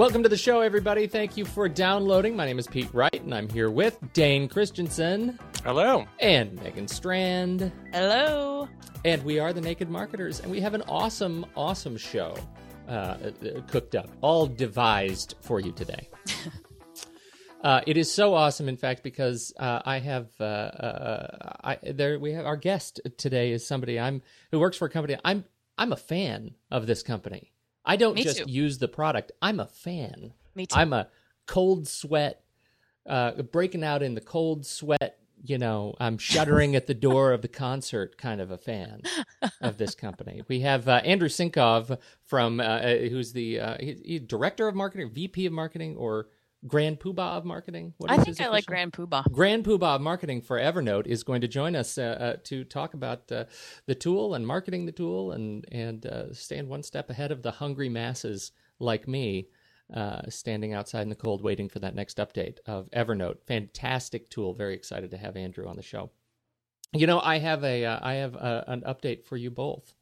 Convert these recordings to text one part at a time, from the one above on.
Welcome to the show, everybody. Thank you for downloading. My name is Pete Wright, and I'm here with Dane Christensen Hello. and Megan Strand. Hello. And we are the Naked Marketers, and we have an awesome, awesome show uh, uh, cooked up, all devised for you today. uh, it is so awesome, in fact, because uh, I have uh, uh, I, there we have our guest today is somebody I'm who works for a company. I'm I'm a fan of this company. I don't Me just too. use the product. I'm a fan. Me too. I'm a cold sweat, uh, breaking out in the cold sweat. You know, I'm shuddering at the door of the concert, kind of a fan of this company. We have uh, Andrew Sinkov from, uh, uh, who's the uh, he, he director of marketing, VP of marketing, or Grand Poobah of marketing. What I is think his I like Grand Poobah. Grand Poobah of Marketing for Evernote is going to join us uh, uh, to talk about uh, the tool and marketing the tool and and uh, stand one step ahead of the hungry masses like me, uh, standing outside in the cold waiting for that next update of Evernote. Fantastic tool. Very excited to have Andrew on the show. You know, I have a uh, I have uh an update for you both,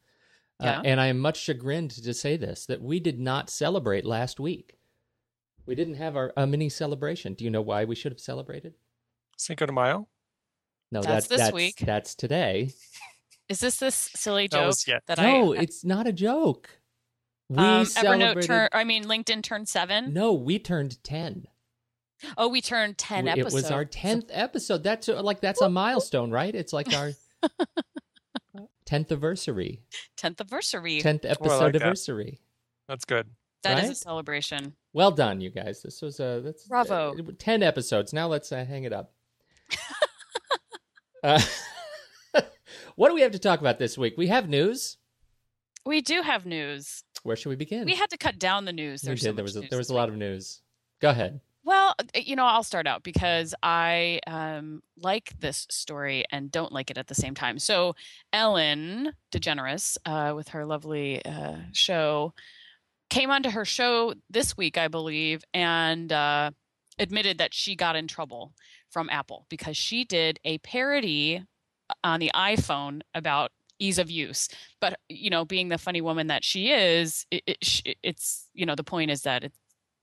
uh, Yeah? and I am much chagrined to say this that we did not celebrate last week. We didn't have our a mini celebration. Do you know why we should have celebrated? Cinco de Mayo. No, That's that, this that's week. That's today. Is this this silly That joke was yet. that no, I? it's not a joke. We um, Evernote celebrated. turn. I mean, LinkedIn turned seven. no, we turned ten. Oh, we turned ten it episodes. It was our tenth episode. That's uh, like that's a milestone, right? It's like our tenth anniversary, tenth anniversary. tenth Oh, I like episode that. anniversary. That's good. That is right? a celebration. Well done, you guys. This was a that's Bravo. uh, ten episodes. Now let's uh, hang it up. uh, what do we have to talk about this week? We have news. We do have news. Where should we begin? We had to cut down the news. We did. so there was a, there was a lot of news. Go ahead. Well, uh, you know, I'll start out because I um, like this story and don't like it at the same time. So, Ellen DeGeneres, uh, with her lovely uh, show, came onto her show this week, I believe, and uh, admitted that she got in trouble from Apple because she did a parody on the iPhone about ease of use. But you know, being the funny woman that she is, it, it, it's you know, the point is that it,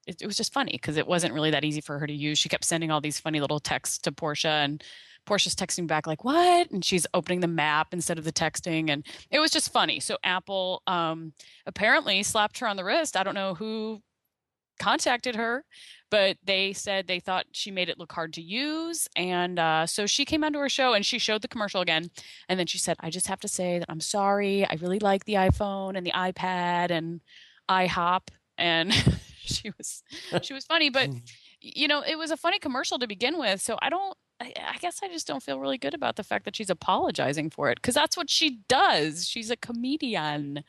it was just funny because it wasn't really that easy for her to use. She kept sending all these funny little texts to Portia, and Portia's texting back like, "What?" and she's opening the map instead of the texting, and it was just funny. So Apple um, apparently slapped her on the wrist. I don't know who contacted her, but they said they thought she made it look hard to use, and uh, so she came onto her show and she showed the commercial again, and then she said, "I just have to say that I'm sorry. I really like the iPhone and the iPad and iHop." And she was she was funny, but you know, it was a funny commercial to begin with. So I don't. I, guess I just don't feel really good about the fact that she's apologizing for it because that's what she does. She's a comedian.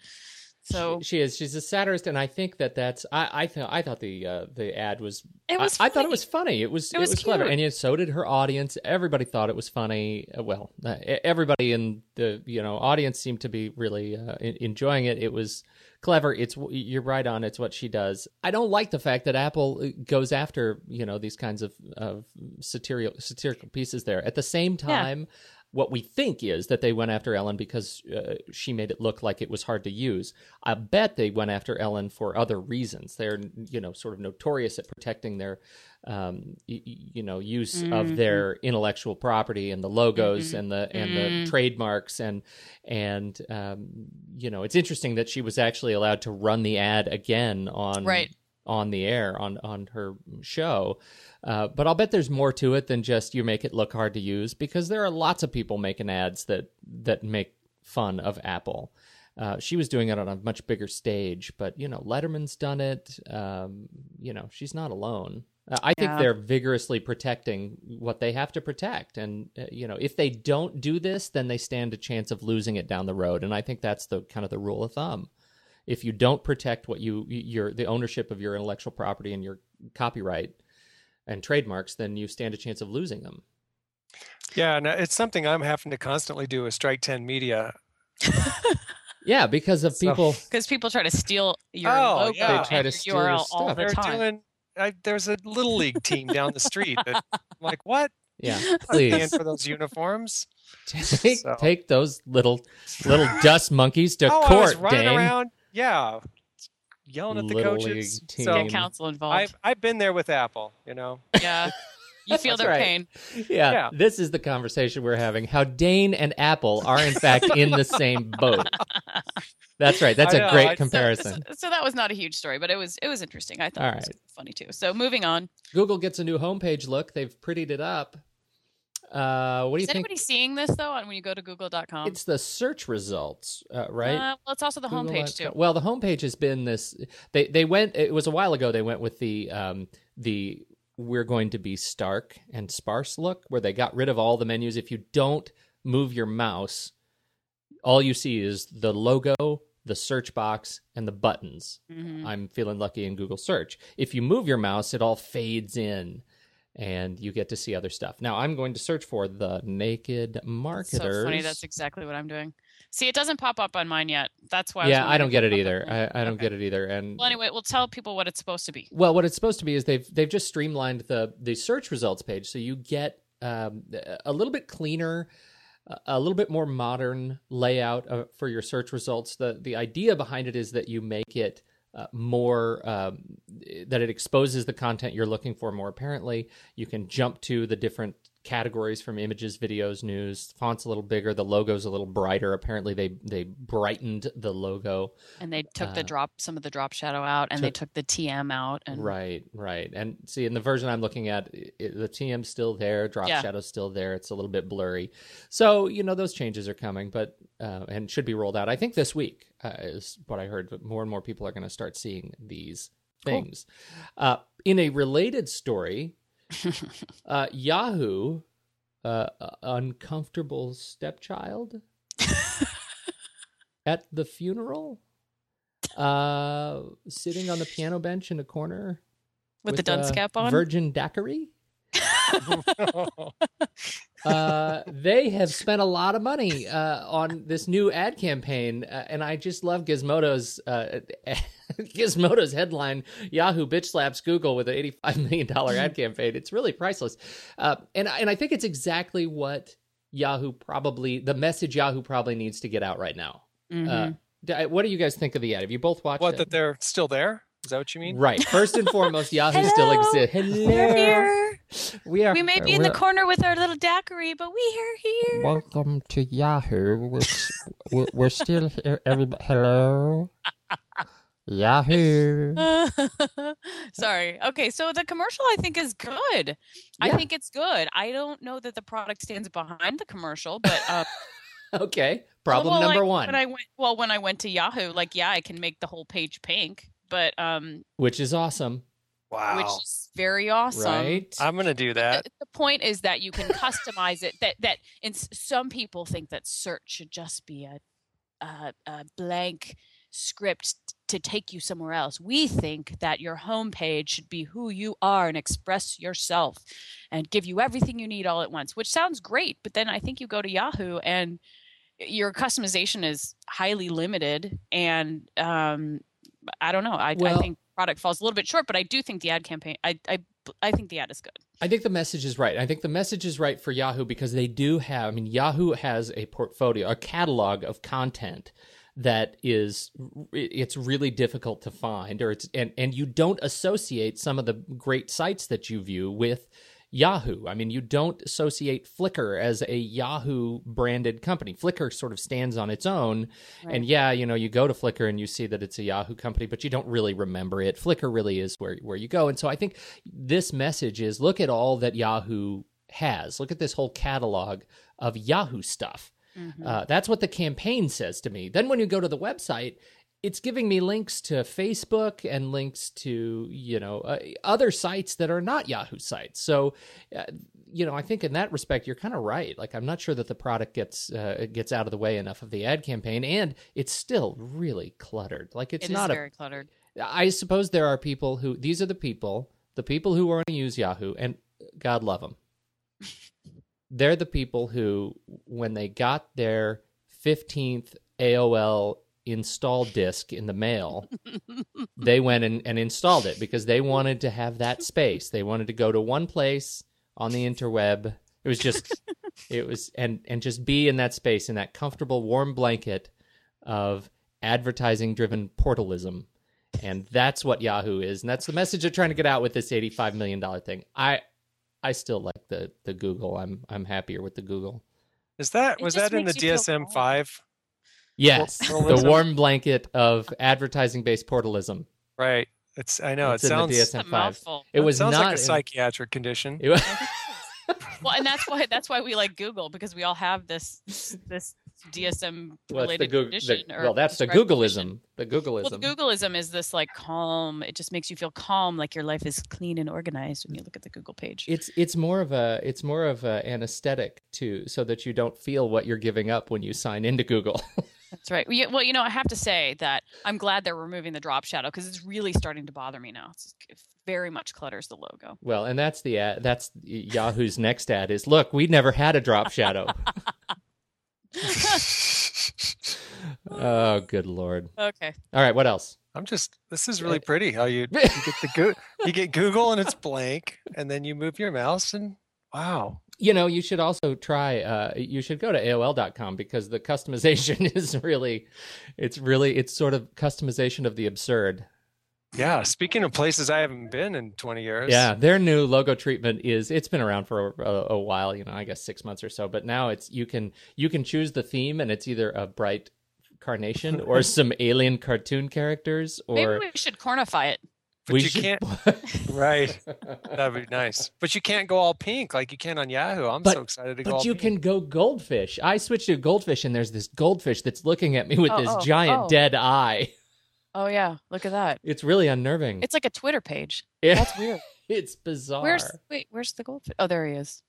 So she, she is. She's a satirist, and I think that that's. I I thought I thought the uh, the ad was. it was. I, I thought it was funny. It was. It was clever, and yet so did her audience. Everybody thought it was funny. Uh, Well, uh, everybody in the you know audience seemed to be really uh, enjoying it. It was clever. It's you're right on. It's what she does. I don't like the fact that Apple uh, goes after you know these kinds of of satirical satirical pieces. There at the same Yeah. What we think is that they went after Ellen because uh, she made it look like it was hard to use. I bet they went after Ellen for other reasons. They're, you know, sort of notorious at protecting their, um, y- you know, use of their intellectual property and the logos and the and the trademarks and and um, you know, it's interesting that she was actually allowed to run the ad again on Right. On the air on on her show. Uh, but I'll bet there's more to it than just you make it look hard to use because there are lots of people making ads that that make fun of Apple. Uh, she was doing it on a much bigger stage, but you know Letterman's done it. Um, you know she's not alone. Uh, I think they're vigorously protecting what they have to protect, and uh, you know if they don't do this, then they stand a chance of losing it down the road. And I think that's the kind of the rule of thumb if you don't protect what you your the ownership of your intellectual property and your copyright and trademarks, then you stand a chance of losing them. Yeah, and uh, it's something I'm having to constantly do with Strike Ten Media. Yeah, because of So- people. because people try to steal your Oh, logo yeah. They try and to your steal your URL all stuff. the They're time. doing. I, there's a little league team down the street. That, I'm like, what? Yeah, paying please for those uniforms. take, So- take those little little dust monkeys to oh, I was court, running Dane. around. Yeah, yelling at the Little coaches. league team. So Get council involved. I've I've been there with Apple. You know. yeah. You feel That's their right. pain. Yeah, Yeah. this is the conversation we're having. How Dane and Apple are in fact in the same boat. That's right. That's I a know, great I- so- comparison. So, so that was not a huge story, but it was it was interesting. I thought All it was right. funny too. So moving on. Google gets a new homepage look. They've prettied it up. Uh, what do you think? Is anybody seeing this though? When you go to google.com, It's the search results, uh, right? Uh, well, it's also the Google homepage too. Well, the homepage has been this. They they went. It was a while ago. They went with the um, the we're going to be stark and sparse look, where they got rid of all the menus. If you don't move your mouse, all you see is the logo, the search box, and the buttons. Mhm. I'm feeling lucky in Google search. If you move your mouse, it all fades in. And you get to see other stuff. Now I'm going to search for the naked marketers. So funny. That's exactly what I'm doing. See, it doesn't pop up on mine yet. That's why. I was yeah, I wondering don't get it either. I, I don't Okay. get it either. And Well, anyway, we'll tell people what it's supposed to be. well, what it's supposed to be is they've they've just streamlined the the search results page, so you get um, a little bit cleaner, a- little bit more modern layout uh, for your search results. the The idea behind it is that you make it uh, more um, that it exposes the content you're looking for more apparently. You can jump to the different categories from images, videos, news. Font's a little bigger. The logo's a little brighter. Apparently, they they brightened the logo. And they took Uh, the drop, some of the drop shadow out, and they took- took the TM out. And Right, right. And see, in the version I'm looking at, it, the TM's still there, drop Yeah. shadow's still there. It's a little bit blurry. So, you know, those changes are coming, but, uh, and should be rolled out. I think this week uh, is what I heard, but more and more people are going to start seeing these Cool. things. Uh, in a related story, uh, Yahoo, uh, uncomfortable stepchild at the funeral, uh, sitting on the piano bench in a corner with, the dunce cap on. Virgin daiquiri. Uh, they have spent a lot of money uh, on this new ad campaign, uh, and I just love Gizmodo's uh, Gizmodo's headline: Yahoo bitch slaps Google with an eighty-five million dollar ad campaign. It's really priceless, uh, and and I think it's exactly what Yahoo probably the message Yahoo probably needs to get out right now. Mhm. Uh, what do you guys think of the ad? Have you both watched what it? that they're still there? Is that what you mean? Right. First and foremost, Yahoo still exists. Hello. We're here. We are. We may be in the we're- corner with our little daiquiri, but we are here. Welcome to Yahoo. We're, we're, we're still here. Everybody, hello. Yahoo. Sorry. Okay, so the commercial I think is good. I think it's good. I don't know that the product stands behind the commercial, but um, Okay. Problem well, number like, one, When I went, well, when I went to Yahoo, like, yeah, I can make the whole page pink, but um, which is awesome, Wow. which is very awesome. right? I'm gonna do that. The, the point is that you can customize it. That that in some people think that search should just be a a, a blank script to take you somewhere else. We think that your homepage should be who you are and express yourself and give you everything you need all at once, which sounds great. But then I think you go to Yahoo and your customization is highly limited. And um, I don't know. I, I think product falls a little bit short, but I do think the ad campaign. I I I think the ad is good. I think the message is right. I think the message is right for Yahoo because they do have. I mean, Yahoo has a portfolio, a catalog of content that is it's really difficult to find, or it's and and you don't associate some of the great sites that you view with Yahoo. I mean, you don't associate Flickr as a Yahoo branded company. Flickr sort of stands on its own. And yeah, you know, you go to Flickr and you see that it's a Yahoo company, but you don't really remember it. Flickr really is where, where you go. And so I think this message is look at all that Yahoo has. Look at this whole catalog of Yahoo stuff. Mm-hmm. Uh, that's what the campaign says to me. Then when you go to the website, it's giving me links to Facebook and links to you know uh, other sites that are not Yahoo sites. So, uh, you know, I think in that respect, you're kind of right. Like, I'm not sure that the product gets uh, gets out of the way enough of the ad campaign, and it's still really cluttered. Like, it's It not a very cluttered. I suppose there are people who these are the people, the people who want to use Yahoo, and God love them. They're the people who, when they got their fifteenth AOL install disk in the mail, they went and, and installed it because they wanted to have that space. They wanted to go to one place on the interweb. It was just, it was, and and just be in that space in that comfortable, warm blanket of advertising-driven portalism and that's what Yahoo is, and that's the message they're trying to get out with this eighty-five million dollar thing. I I still like the the Google. I'm I'm happier with the Google. Is that It was that in the makes you feel DSM calm. five? Yes, the warm blanket of advertising-based portalism. Right. It's I know It's it in the sounds DSM. a five. mouthful. It that was sounds not like a in- psychiatric condition. It was- Well, and that's why that's why we like Google because we all have this this DSM well, related Goog- condition. the- or well, that's the prescribed condition. Googleism. The Googleism. Well, the Googleism is this like calm. It just makes you feel calm, like your life is clean and organized when you look at the Google page. It's it's more of a it's more of a, an aesthetic too, so that you don't feel what you're giving up when you sign into Google. That's right. Well, you- Well, know, I have to say that I'm glad they're removing the drop shadow because it's really starting to bother me now. It very much clutters the logo. well, and that's the ad, that's Yahoo's next ad is look, we never had a drop shadow. oh, good lord! Okay. All right, what else? I'm just this is really pretty how you, you get the go- you get Google and it's blank and then you move your mouse and wow. You know, you should also try. Uh, you should go to AOL.com because the customization is really, it's really, it's sort of customization of the absurd. Yeah, speaking of places I haven't been in 20 years. Yeah, their new logo treatment is it's been around for a, a, a while, you know, I guess 6 months or so, but now it's you can you can choose the theme and it's either a bright carnation or some alien cartoon characters or Maybe we should cornify it. But we you should- can't right. That'd be nice. But you can't go all pink like you can on Yahoo. I'm But- so excited to go But you pink. can go goldfish. I switched to goldfish and there's this goldfish that's looking at me with Oh, this oh, giant oh. dead eye. Oh yeah, look at that. It's really unnerving. It's like a Twitter page. Yeah, That's weird. it's bizarre. Where's wait? Where's the goldfish? Oh, there he is.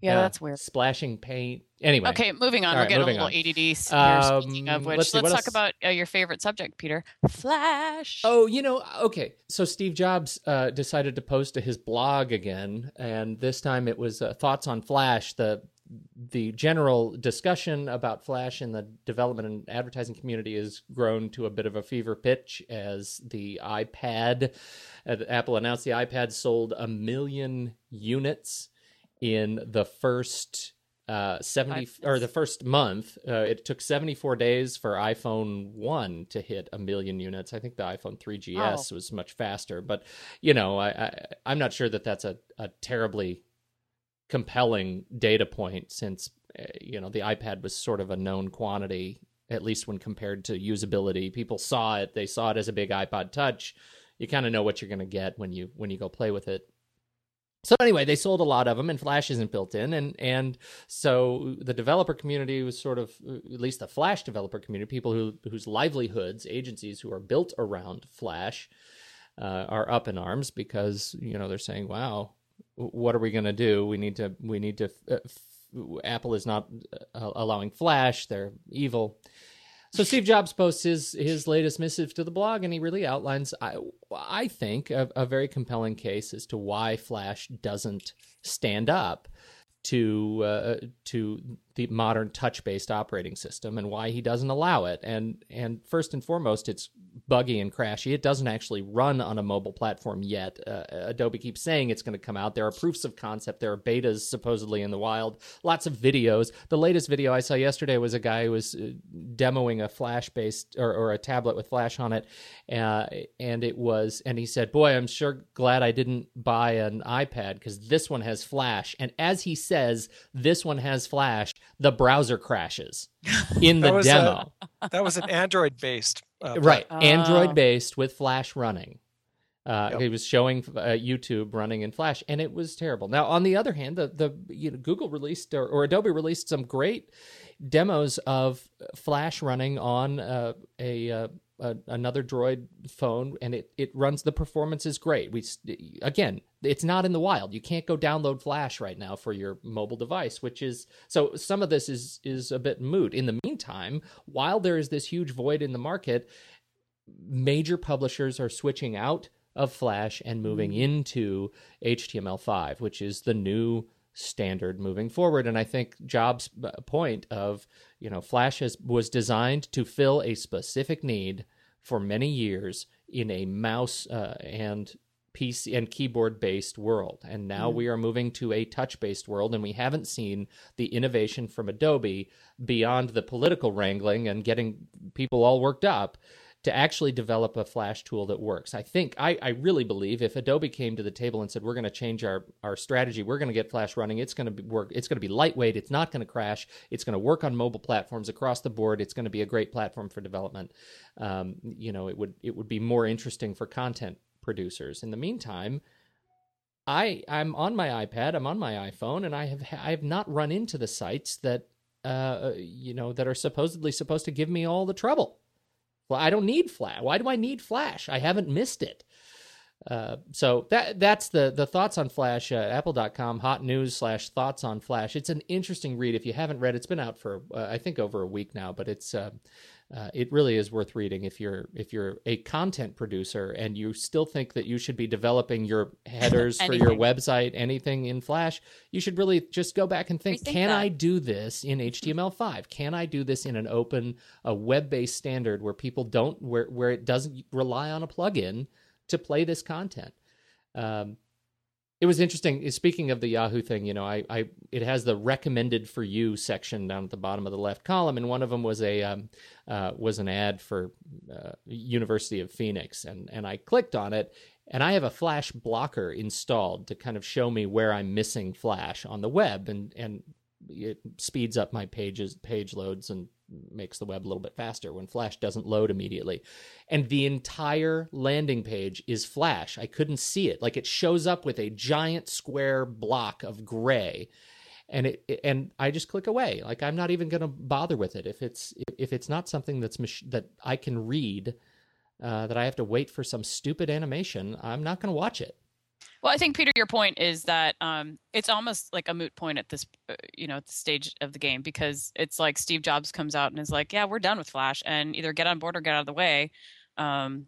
Yeah, that's weird. Splashing paint. Anyway. Okay, moving on. All We're right, getting a little on. ADD. here, speaking Um, of which, let's let's, talk else? about uh, your favorite subject, Peter. Flash. Oh, you know, okay. So Steve Jobs uh, decided to post to his blog again, and this time it was uh, thoughts on Flash. The the general discussion about Flash in the development and advertising community has grown to a bit of a fever pitch as the iPad, uh, Apple announced the iPad sold a million units in the first uh, 70 or the first month. Uh, it took 74 days for iPhone 1 to hit a million units. I think the iPhone 3GS was much faster, but you know, I, I I'm not sure that that's a, a terribly compelling data point since uh, you know the iPad was sort of a known quantity at least when compared to usability. People saw it, they saw it as a big iPod touch. You kind of know what you're going to get when you when you go play with it. So anyway, they sold a lot of them, and Flash isn't built in, and and so the developer community was sort of at least the Flash developer community, people who whose livelihoods, agencies who are built around Flash, uh, are up in arms because you know they're saying, "Wow, what are we going to do? We need to we need to." Uh, f- Apple is not uh, allowing Flash; they're evil. So Steve Jobs posts his his latest missive to the blog, and he really outlines, I I think, a, a very compelling case as to why Flash doesn't stand up to uh, to the modern touch based operating system, and why he doesn't allow it. And and first and foremost, it's buggy and crashy. It doesn't actually run on a mobile platform yet. Uh, Adobe keeps saying it's going to come out. There are proofs of concept. There are betas supposedly in the wild. Lots of videos. The latest video I saw yesterday was a guy who was uh, demoing a Flash based or, or a tablet with Flash on it, uh, and it was and he said, "Boy, I'm sure glad I didn't buy an iPad because this one has Flash." And as he says, "This one has Flash," the browser crashes in the That was a- demo. that was an Android based. Uh, right Oh. android based with flash running uh, Yep. He was showing uh, YouTube running in Flash, and it was terrible. Now, on the other hand, the the you know, Google released or, or Adobe released some great demos of Flash running on uh, a, uh, a another Droid phone, and it it runs. The performance is great. We again, it's not in the wild. You can't go download Flash right now for your mobile device, which is so. Some of this is is a bit moot. In the meantime, while there is this huge void in the market, major publishers are switching out of Flash and moving mm. into HTML5, which is the new standard moving forward. And I think Jobs' point of, you know, Flash has, was designed to fill a specific need for many years in a mouse uh, and PC and keyboard based world. And now we are moving to a touch based world, and we haven't seen the innovation from Adobe beyond the political wrangling and getting people all worked up to actually develop a Flash tool that works. I think I, I really believe if Adobe came to the table and said we're going to change our our strategy, we're going to get Flash running. It's going to work. It's going to be lightweight. It's not going to crash. It's going to work on mobile platforms across the board. It's going to be a great platform for development. Um, you know, it would it would be more interesting for content producers. In the meantime. I I'm on my iPad, I'm on my iPhone, and I have I have not run into the sites that uh you know that are supposedly supposed to give me all the trouble. Well, I don't need Flash. Why do I need Flash? I haven't missed it. Uh, so that that's the the thoughts on Flash. Uh, Apple.com hot news slash thoughts on Flash. It's an interesting read. If you haven't read, it's been out for uh, I think over a week now, but it's uh, it really is worth reading if you're if you're a content producer and you still think that you should be developing your headers for your website, anything in Flash. You should really just go back and think: Can that. I do this in HTML5? Can I do this in an open, a web-based standard where people don't where where it doesn't rely on a plugin to play this content? Um, it was interesting. Speaking of the Yahoo thing, you know, I, I it has the recommended for you section down at the bottom of the left column, and one of them was a um, uh, was an ad for uh, University of Phoenix, and and I clicked on it, and I have a Flash blocker installed to kind of show me where I'm missing Flash on the web, and and it speeds up my pages page loads and makes the web a little bit faster when Flash doesn't load immediately. And the entire landing page is Flash. I couldn't see it. Like it shows up with a giant square block of gray. And it and I just click away. Like I'm not even going to bother with it if it's if it's not something that's mach- that I can read uh, that I have to wait for some stupid animation. I'm not going to watch it. Well, I think Peter, your point is that um, it's almost like a moot point at this, uh, you know, at the stage of the game because it's like Steve Jobs comes out and is like, "Yeah, we're done with Flash, and either get on board or get out of the way." Um,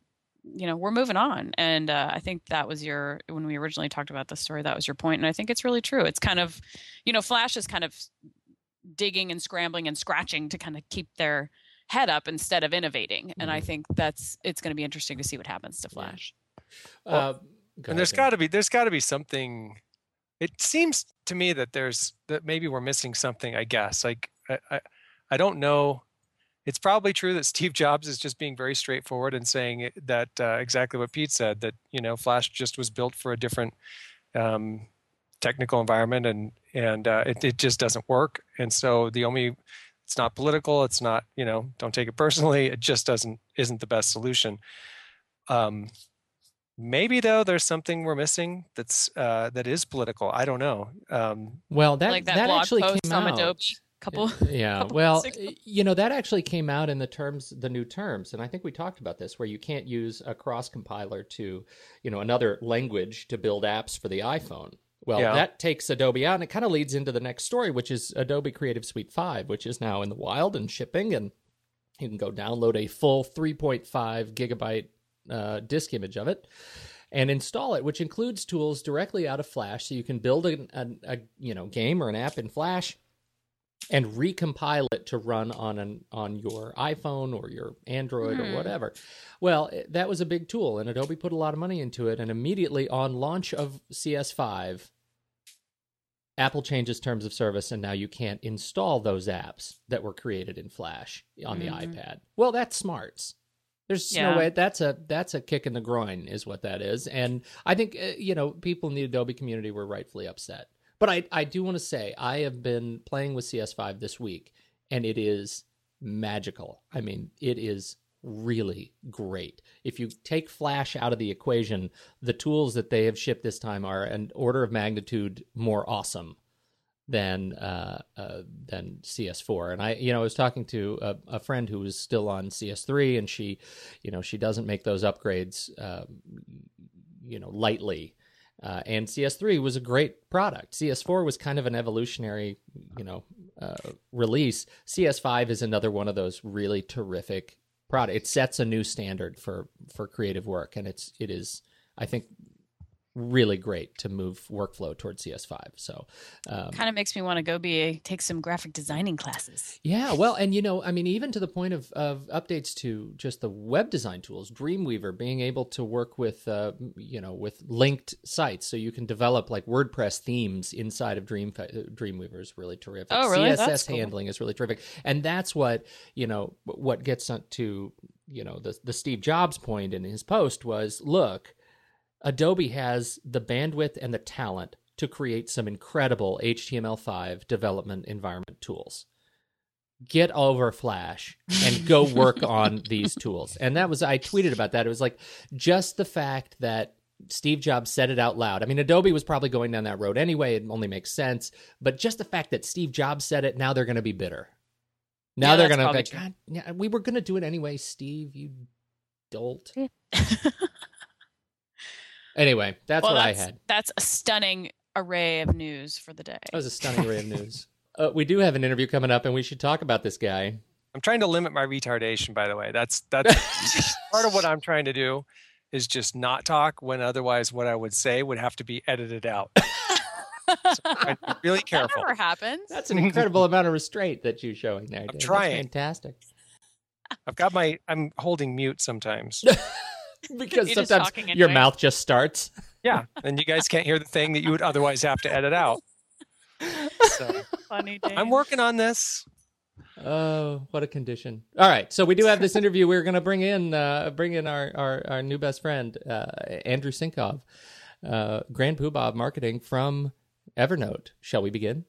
you know, we're moving on, and uh, I think that was your when we originally talked about the story. That was your point, and I think it's really true. It's kind of, you know, Flash is kind of digging and scrambling and scratching to kind of keep their head up instead of innovating, and I Mhm. think that's it's going to be interesting to see what happens to Yeah. Flash. Well, uh, go and there's got to be there's got to be something it seems to me that there's that maybe we're missing something i guess like i i, I don't know. It's probably true that steve jobs is just being very straightforward and saying that uh, exactly what pete said that you know flash just was built for a different um, technical environment and and uh, it, it just doesn't work. And so the only it's not political it's not you know don't take it personally it just doesn't isn't the best solution. Um, maybe though there's something we're missing that's uh, that is political i don't know um, Well, that like that, that actually came out. Adobe couple. yeah couple well you know that actually came out in the terms the new terms and i think we talked about this where you can't use a cross compiler to you know another language to build apps for the iphone well Yeah. that takes adobe out and it kind of leads into the next story which is adobe creative suite 5 which is now in the wild and shipping and you can go download a full 3.5 gigabyte uh, disk image of it and install it, which includes tools directly out of Flash, so you can build a, a, a you know game or an app in Flash and recompile it to run on an on your iPhone or your Android Hmm. or whatever. Well, it- that was a big tool, and Adobe put a lot of money into it. And immediately on launch of CS5, Apple changes terms of service, and now you can't install those apps that were created in Flash on the Mhm. iPad. Well, that's smarts. There's Yeah. no way that's a that's a kick in the groin, is what that is. And I think uh, you know people in the Adobe community were rightfully upset. But I I do want to say I have been playing with CS5 this week, and it is magical. I mean, it is really great. If you take Flash out of the equation, the tools that they have shipped this time are an order of magnitude more awesome than uh, uh, than CS4. And I, you know, I was talking to a, a friend who was still on CS3, and she, you know, she doesn't make those upgrades, uh, you know, lightly. Uh, and CS3 was a great product. CS4 was kind of an evolutionary, you know, uh, release. CS5 is another one of those really terrific product. It sets a new standard for for creative work, and it's it is, I think, really great to move workflow towards CS5. So, um, kind of makes me want to go be a, take some graphic designing classes. yeah, well, and you know, I mean, even to the point of, of updates to just the web design tools, Dreamweaver being able to work with, uh, you know, with linked sites, so you can develop like WordPress themes inside of Dream Dreamweaver is really terrific. Oh, really? CSS That's cool. handling is really terrific, and that's what you know what gets to you know the the Steve Jobs point in his post was look, Adobe has the bandwidth and the talent to create some incredible HTML5 development environment tools. Get over Flash and go work on these tools. And that was I tweeted about that. It was like just the fact that Steve Jobs said it out loud. I mean, Adobe was probably going down that road anyway. It only makes sense. But just the fact that Steve Jobs said it, now they're going to be bitter. Now Yeah, they're going to be true. God, yeah, we were going to do it anyway, Steve, you dolt. Anyway, that's well, what that's, I had. That's a stunning array of news for the day. That was a stunning array of news. Uh, we do have an interview coming up, and we should talk about this guy. I'm trying to limit my retardation, by the way. That's that's part of what I'm trying to do is just not talk when otherwise what I would say would have to be edited out. So I'm be really that careful. never happens. That's an incredible amount of restraint that you're showing there. Dave. That's trying. fantastic. I've got my I'm holding mute sometimes. Because You're sometimes your it. mouth just starts. Yeah, and you guys can't hear the thing that you would otherwise have to edit out. So funny. I'm working on this. Oh, what a condition! All right, so we do have this interview. We're going to bring in uh, bring in our, our our new best friend uh, Andrew Sinkov, uh, Grand Poobah of Marketing from Evernote. Shall we begin?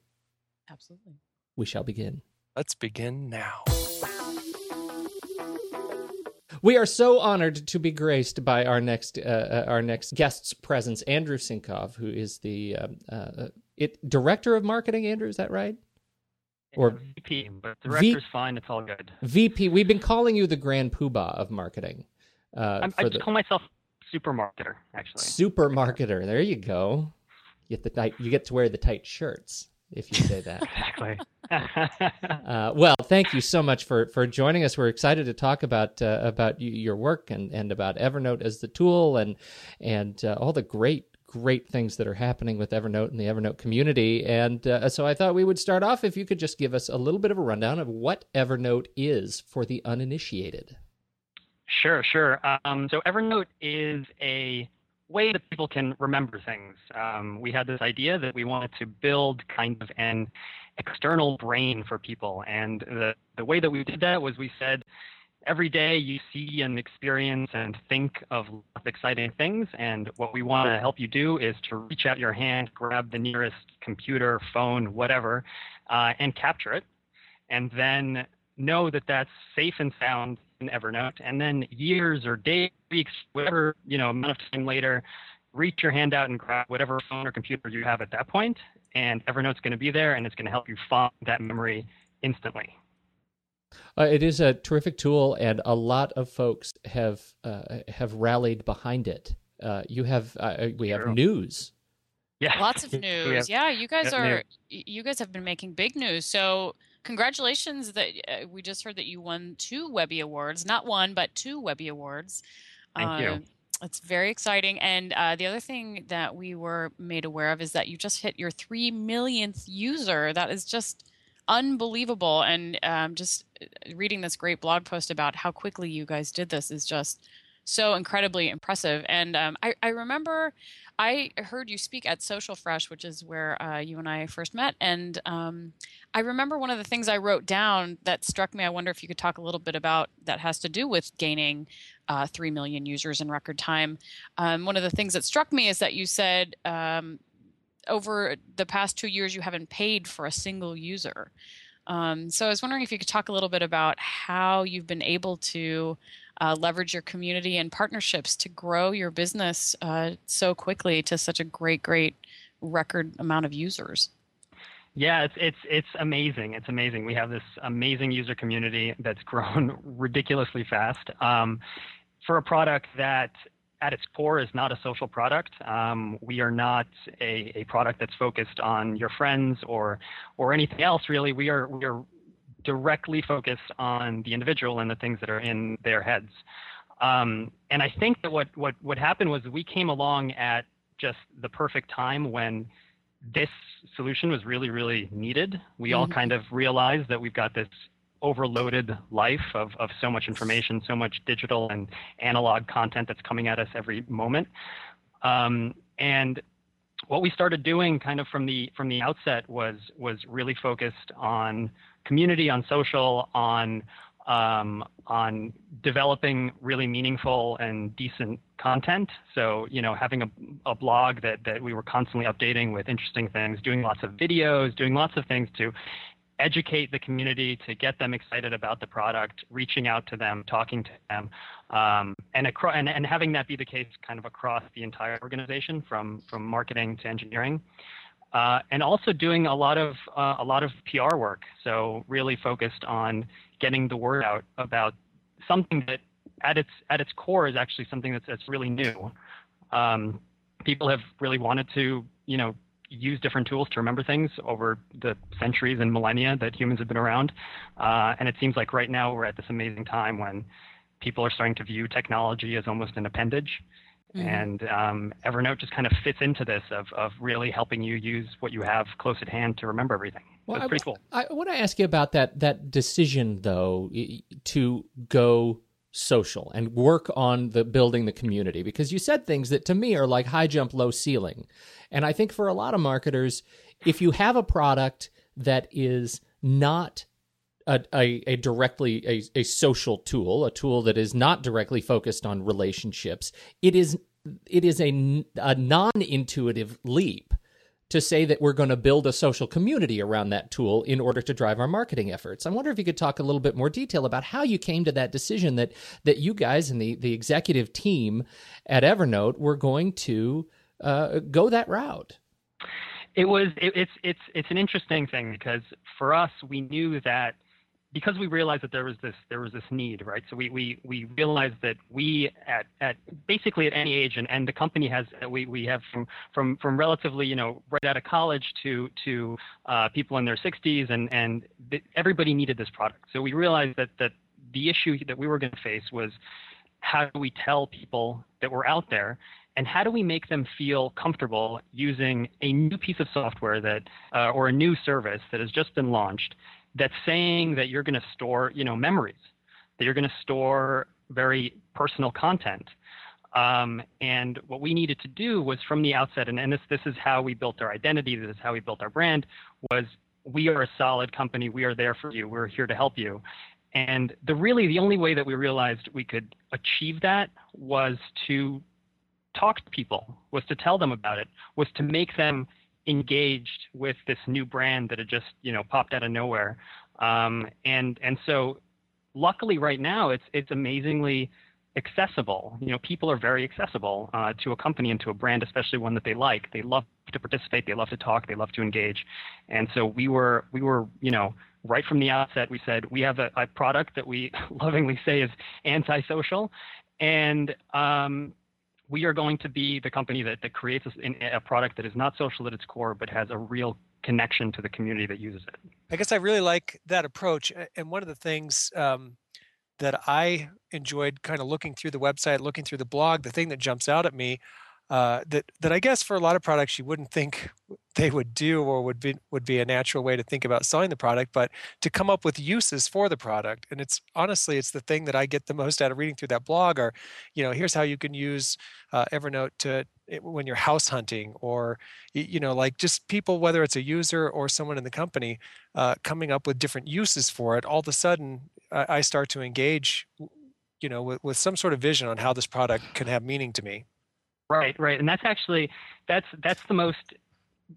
Absolutely. We shall begin. Let's begin now. We are so honored to be graced by our next uh, uh, our next guest's presence, Andrew Sinkov, who is the um, uh, it director of marketing. Andrew, is that right? Or- VP, but director's fine. It's all good. VP. We've been calling you the Grand Poobah of marketing. Uh, I the just call myself super marketer, actually. super marketer. There you go. You get the tight, you get to wear the tight shirts if you say that. Exactly. Uh, well, thank you so much for for joining us. We're excited to talk about uh, about your work and and about Evernote as the tool and and uh, all the great great things that are happening with Evernote and the Evernote community. And uh, so I thought we would start off if you could just give us a little bit of a rundown of what Evernote is for the uninitiated. Sure, sure. Um, so Evernote is a way that people can remember things. Um, we had this idea that we wanted to build kind of an external brain for people, and the the way that we did that was we said. Every day you see and experience and think of exciting things, and what we want to help you do is to reach out your hand, grab the nearest computer, phone, whatever, uh, and capture it, and then know that that's safe and sound in Evernote, and then years or days, weeks, whatever you know amount of time later, reach your hand out and grab whatever phone or computer you have at that point, and Evernote's going to be there, and it's going to help you find that memory instantly. Uh, it is a terrific tool, and a lot of folks have uh, have rallied behind it. Uh, you have uh, we have True. news. Yeah, Lots of news. have- yeah, you guys are. news. You guys have been making big news. So congratulations that uh, we just heard that you won two Webby awards. Not one, but two Webby awards. Thank you. Uh, It's very exciting. And uh, the other thing that we were made aware of is that you just hit your three millionth user. That is just unbelievable. And um, just uh, reading this great blog post about how quickly you guys did this is just so incredibly impressive. And um, I, I remember I heard you speak at Social Fresh, which is where uh, you and I first met. And um, I remember one of the things I wrote down that struck me. I wonder if you could talk a little bit about that has to do with gaining uh, 3 million users in record time. Um, one of the things that struck me is that you said um, over the past two years, you haven't paid for a single user. Um, so I was wondering if you could talk a little bit about how you've been able to uh, leverage your community and partnerships to grow your business uh, so quickly to such a great, great record amount of users. Yeah, it's it's it's amazing. It's amazing. We have this amazing user community that's grown ridiculously fast. Um, for a product that at its core is not a social product. Um, we are not a, a product that's focused on your friends or or anything else really. We are we are directly focused on the individual and the things that are in their heads. Um, and I think that what what what happened was we came along at just the perfect time when this solution was really, really needed. We all Mhm. kind of realized that we've got this overloaded life of, of so much information, so much digital and analog content that's coming at us every moment. Um, and what we started doing kind of from the from the outset was was really focused on community, on social, on um, on developing really meaningful and decent content. So, you know, having a, a blog that, that we were constantly updating with interesting things, doing lots of videos, doing lots of things to educate the community, to get them excited about the product, reaching out to them, talking to them, um, and, acro- and, and having that be the case kind of across the entire organization from, from marketing to engineering. Uh, and also doing a lot of uh, a lot of PR work. So really focused on getting the word out about something that at its at its core is actually something that's that's really new. Um, people have really wanted to you know use different tools to remember things over the centuries and millennia that humans have been around. Uh, and it seems like right now we're at this amazing time when people are starting to view technology as almost an appendage. Mm-hmm. And um, Evernote just kind of fits into this of, of really helping you use what you have close at hand to remember everything. Well, it's pretty cool. I, I want to ask you about that that decision though to go social and work on the building the community because you said things that to me are like high jump low ceiling. And I think for a lot of marketers if you have a product that is not a, a, a, directly a, a social tool, a tool that is not directly focused on relationships. It is it is a, a non-intuitive leap to say that we're going to build a social community around that tool in order to drive our marketing efforts. I wonder if you could talk a little bit more detail about how you came to that decision that that you guys and the the executive team at Evernote were going to uh, go that route. It was it, it's it's it's an interesting thing because for us we knew that because we realized that there was this there was this need, right? So we we we realized that we at at basically at any age, and, and the company has we we have from from from relatively you know right out of college to to uh, people in their 60s, and and everybody needed this product. So we realized that that the issue that we were going to face was how do we tell people that we're out there and how do we make them feel comfortable using a new piece of software that uh, or a new service that has just been launched that's saying that you're going to store, you know, memories, that you're going to store very personal content. Um, and what we needed to do was from the outset, and, and this this is how we built our identity, this is how we built our brand, was we are a solid company. We are there for you. We're here to help you. And the really the only way that we realized we could achieve that was to talk to people, was to tell them about it, was to make them engaged with this new brand that had just you know popped out of nowhere. Um, and and so luckily right now it's it's amazingly accessible. You know people are very accessible uh, to a company and to a brand especially one that they like. They love to participate they love to talk they love to engage. And so we were we were you know right from the outset we said we have a, a product that we lovingly say is antisocial. And um, we are going to be the company that, that creates a, a product that is not social at its core, but has a real connection to the community that uses it. I guess I really like that approach. And one of the things um, that I enjoyed kind of looking through the website, looking through the blog, the thing that jumps out at me uh, that that I guess for a lot of products you wouldn't think they would do or would be would be a natural way to think about selling the product, but to come up with uses for the product. And it's honestly it's the thing that I get the most out of reading through that blog. Or you know, here's how you can use uh, Evernote to eh, when you're house hunting, or you know, like just people whether it's a user or someone in the company uh, coming up with different uses for it. All of a sudden, I, I start to engage, you know, with, with some sort of vision on how this product can have meaning to me. Right, right, and that's actually that's that's the most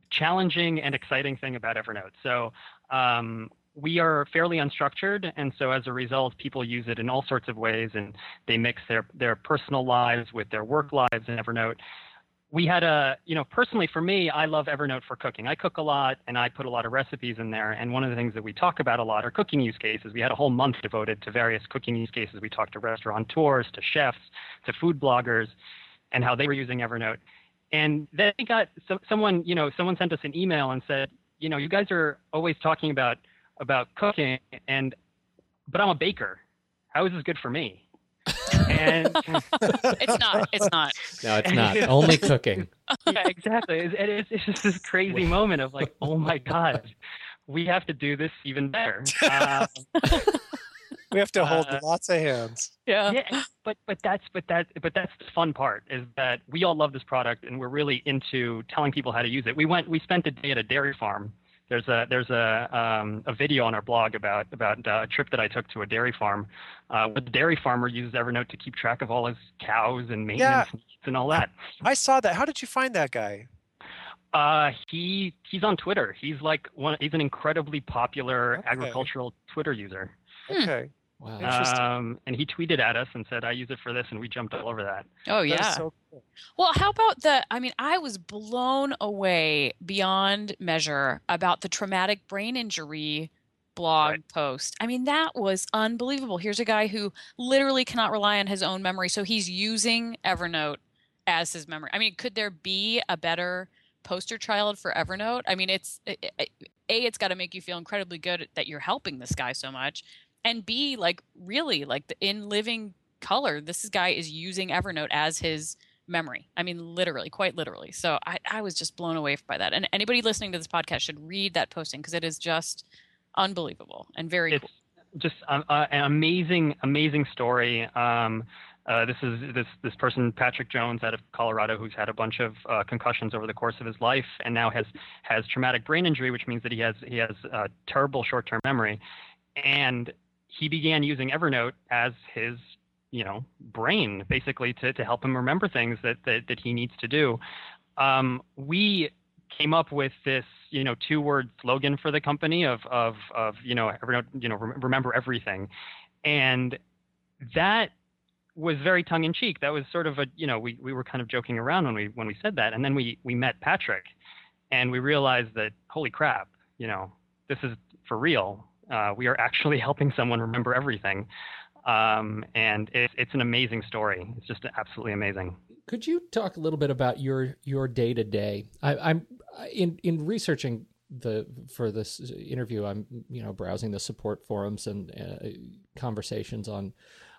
challenging and exciting thing about Evernote. So um, we are fairly unstructured, and so as a result, people use it in all sorts of ways, and they mix their their personal lives with their work lives in Evernote. We had a, you know, personally for me, I love Evernote for cooking. I cook a lot, and I put a lot of recipes in there. And one of the things that we talk about a lot are cooking use cases. We had a whole month devoted to various cooking use cases. We talked to restaurateurs, to chefs, to food bloggers and how they were using Evernote. And then we got so, someone, you know, someone sent us an email and said, you know, you guys are always talking about about cooking, and but I'm a baker. How is this good for me? And it's not. It's not. No, it's not. Only cooking. yeah, exactly. It's, it's, it's just this crazy moment of like, oh my god, we have to do this even better. Uh, we have to hold uh, lots of hands. Yeah. Yeah, but but that's but that but that's the fun part is that we all love this product and we're really into telling people how to use it. We went we spent a day at a dairy farm there's a there's a um, a video on our blog about about uh, a trip that I took to a dairy farm, uh, where the dairy farmer uses Evernote to keep track of all his cows and maintenance needs and all that. I saw that. How did you find that guy? Uh, he he's on Twitter. He's like one. He's an incredibly popular Okay. agricultural Twitter user. Hmm. Okay. Wow. Um, and he tweeted at us and said, "I use it for this," and we jumped all over that. Oh That is yeah. so cool. Well, how about the? I mean, I was blown away beyond measure about the traumatic brain injury blog Right. post. I mean, that was unbelievable. Here's a guy who literally cannot rely on his own memory, so he's using Evernote as his memory. I mean, could there be a better poster child for Evernote? I mean, it's a, it's got to make you feel incredibly good that you're helping this guy so much, and b like really like the, in living color, this guy is using Evernote as his memory. I mean, literally, quite literally. So I, I was just blown away by that. And anybody listening to this podcast should read that posting because it is just unbelievable and very It's cool. just uh, an amazing, amazing story. Um, uh, this is this this person Patrick Jones out of Colorado who's had a bunch of uh, concussions over the course of his life and now has has traumatic brain injury, which means that he has he has uh, terrible short-term memory, and he began using Evernote as his you know brain basically to to help him remember things that that, that he needs to do. Um, we came up with this you know two word slogan for the company of of of you know Evernote you know rem- remember everything, and that was very tongue in cheek. That was sort of a you know we we were kind of joking around when we when we said that, and then we we met Patrick, and we realized that holy crap, you know this is for real. Uh, we are actually helping someone remember everything, um, and it's an amazing story. It's just absolutely amazing. Could you talk a little bit about your your day to day? I'm in in researching the for this interview. I'm you know browsing the support forums and uh, conversations on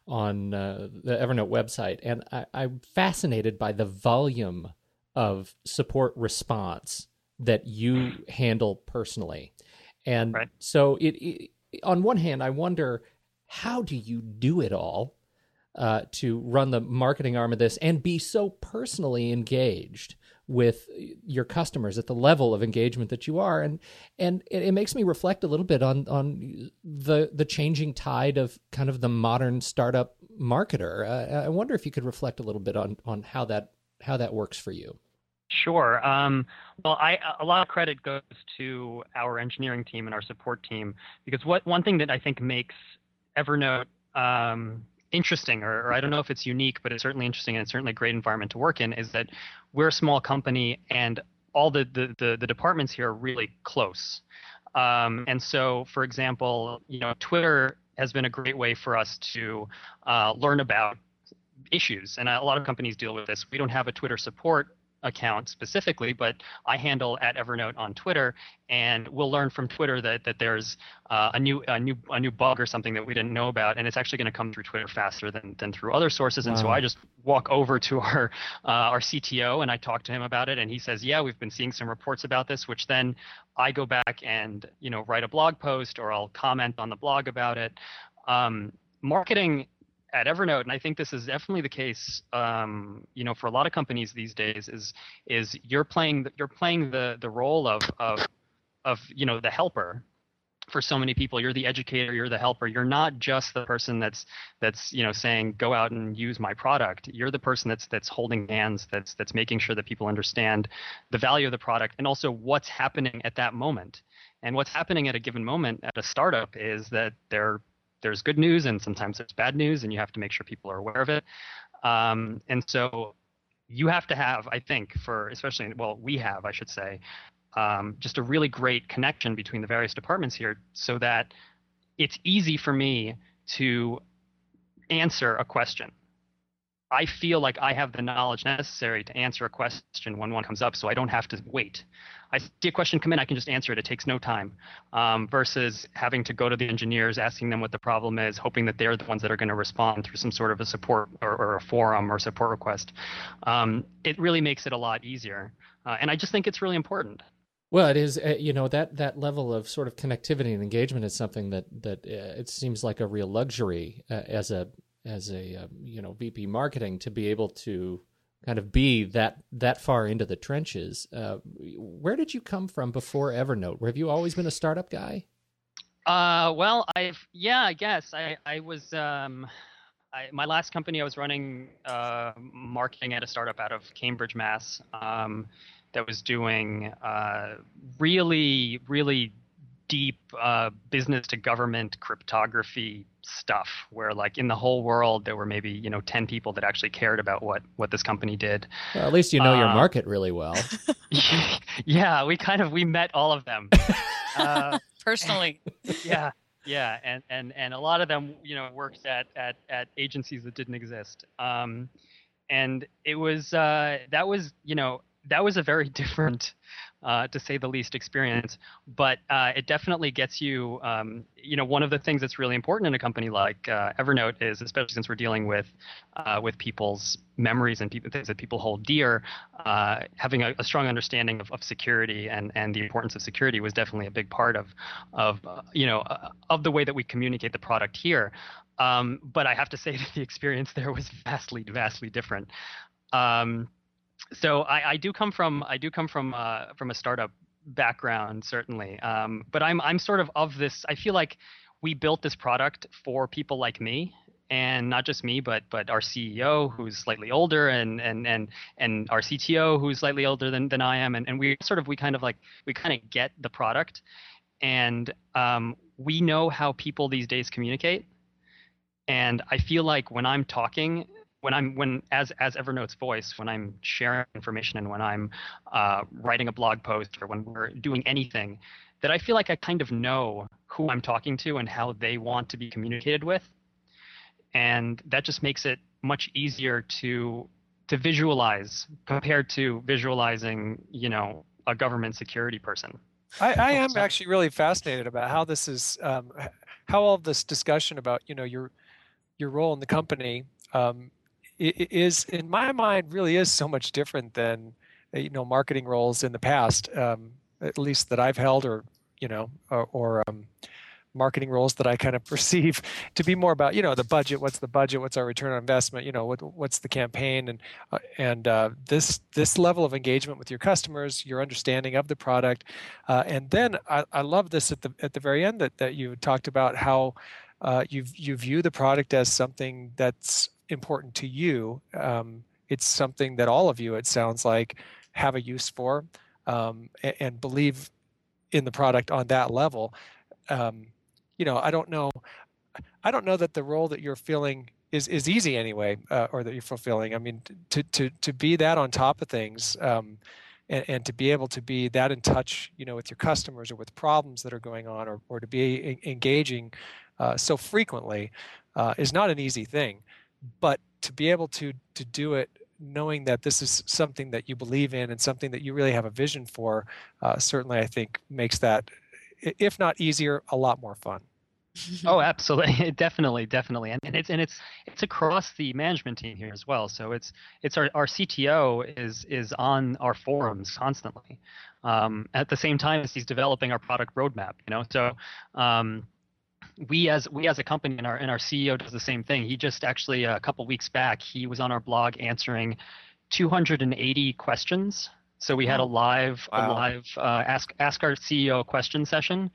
on uh, the Evernote website, and I, I'm fascinated by the volume of support response that you handle personally. And Right. so, it, it on one hand, I wonder how do you do it all uh, to run the marketing arm of this and be so personally engaged with your customers at the level of engagement that you are? And and it, it makes me reflect a little bit on on the the changing tide of kind of the modern startup marketer. Uh, i wonder if you could reflect a little bit on on how that how that works for you Sure. Um, well, I, a lot of credit goes to our engineering team and our support team because what one thing that I think makes Evernote um, interesting, or, or I don't know if it's unique, but it's certainly interesting and it's certainly a great environment to work in, is that we're a small company and all the the, the, the departments here are really close. Um, and so, for example, you know, Twitter has been a great way for us to uh, learn about issues, and a lot of companies deal with this. We don't have a Twitter support account specifically, but I handle at Evernote on Twitter, and we'll learn from Twitter that that there's uh, a new a new a new bug or something that we didn't know about, and it's actually going to come through Twitter faster than than through other sources. And so I just walk over to our uh, our CTO and I talk to him about it, and he says, "Yeah, we've been seeing some reports about this," which then I go back and you know write a blog post or I'll comment on the blog about it. Um, marketing at Evernote, and I think this is definitely the case, um, you know, for a lot of companies these days, is is you're playing the, you're playing the the role of of of you know the helper for so many people. You're the educator, you're the helper. You're not just the person that's that's you know saying go out and use my product. You're the person that's that's holding hands, that's that's making sure that people understand the value of the product and also what's happening at that moment. And what's happening at a given moment at a startup is that they're there's good news and sometimes there's bad news and you have to make sure people are aware of it. Um, and so you have to have i think for especially well we have i should say um, just a really great connection between the various departments here so that it's easy for me to answer a question i feel like i have the knowledge necessary to answer a question when one comes up so i don't have to wait I see a question come in, I can just answer it. It takes no time. Um, versus having to go to the engineers, asking them what the problem is, hoping that they're the ones that are going to respond through some sort of a support or, or a forum or support request. Um, it really makes it a lot easier, uh, and I just think it's really important. Well, it is. Uh, you know that that level of sort of connectivity and engagement is something that that uh, it seems like a real luxury uh, as a as a uh, you know VP marketing to be able to kind of be that that far into the trenches. Uh, where did you come from before Evernote? Have you always been a startup guy? Uh, well, I've yeah, I guess I I was um, I, my last company I was running uh, marketing at a startup out of Cambridge, Mass. Um, that was doing uh, really really deep uh, business to government cryptography stuff where like in the whole world there were maybe you know 10 people that actually cared about what what this company did. Well, at least you know your Uh, market really well. yeah we kind of we met all of them. Uh, Personally, yeah yeah and and and a lot of them you know worked at at at agencies that didn't exist. Um and it was uh that was you know that was a very different uh, to say the least experience. But uh, it definitely gets you um, you know one of the things that's really important in a company like uh, evernote is especially since we're dealing with uh, with people's memories and people, things that people hold dear uh, having a, a strong understanding of, of security and, and the importance of security was definitely a big part of of you know uh, of the way that we communicate the product here. Um, but I have to say that the experience there was vastly vastly different. Um, so I, I do come from I do come from uh, from a startup background certainly, um, but I'm I'm sort of of this. I feel like we built this product for people like me, and not just me, but but our CEO who's slightly older, and and and and our CTO who's slightly older than than I am, and and we sort of we kind of like we kind of get the product, and um, we know how people these days communicate, and I feel like when I'm talking when I'm when as as Evernote's voice, when I'm sharing information and when I'm uh, writing a blog post or when we're doing anything, that I feel like I kind of know who I'm talking to and how they want to be communicated with, and that just makes it much easier to to visualize compared to visualizing, you know, a government security person. I, I am actually really fascinated about how this is, um, how all this discussion about you know your your role in the company um, is, in my mind, really is so much different than uh, you know marketing roles in the past, um, at least that I've held, or you know, or, or um, marketing roles that I kind of perceive to be more about you know the budget. What's the budget? What's our return on investment? You know, what what's the campaign? And uh, and uh, this this level of engagement with your customers, your understanding of the product, uh, and then I, I love this at the at the very end that, that you talked about how uh, you you view the product as something that's important to you. Um, it's something that all of you, it sounds like, have a use for, um, and, and believe in the product on that level. Um, you know, I don't know, I don't know that the role that you're feeling is is easy anyway, uh, or that you're fulfilling. I mean, to to to be that on top of things. Um, and, and to be able to be that in touch, you know, with your customers or with problems that are going on, or, or to be engaging uh, so frequently, uh, is not an easy thing. But to be able to to do it, knowing that this is something that you believe in and something that you really have a vision for, uh, certainly I think makes that, if not easier, a lot more fun. Oh, absolutely, definitely, definitely, and, and it's and it's it's across the management team here as well. So it's it's our our CTO is is on our forums constantly, um, at the same time as he's developing our product roadmap. You know, so um, we as we as a company and our and our CEO does the same thing. He just actually a couple weeks back he was on our blog answering 280 questions. So we had a live a live uh, ask ask our CEO a question session,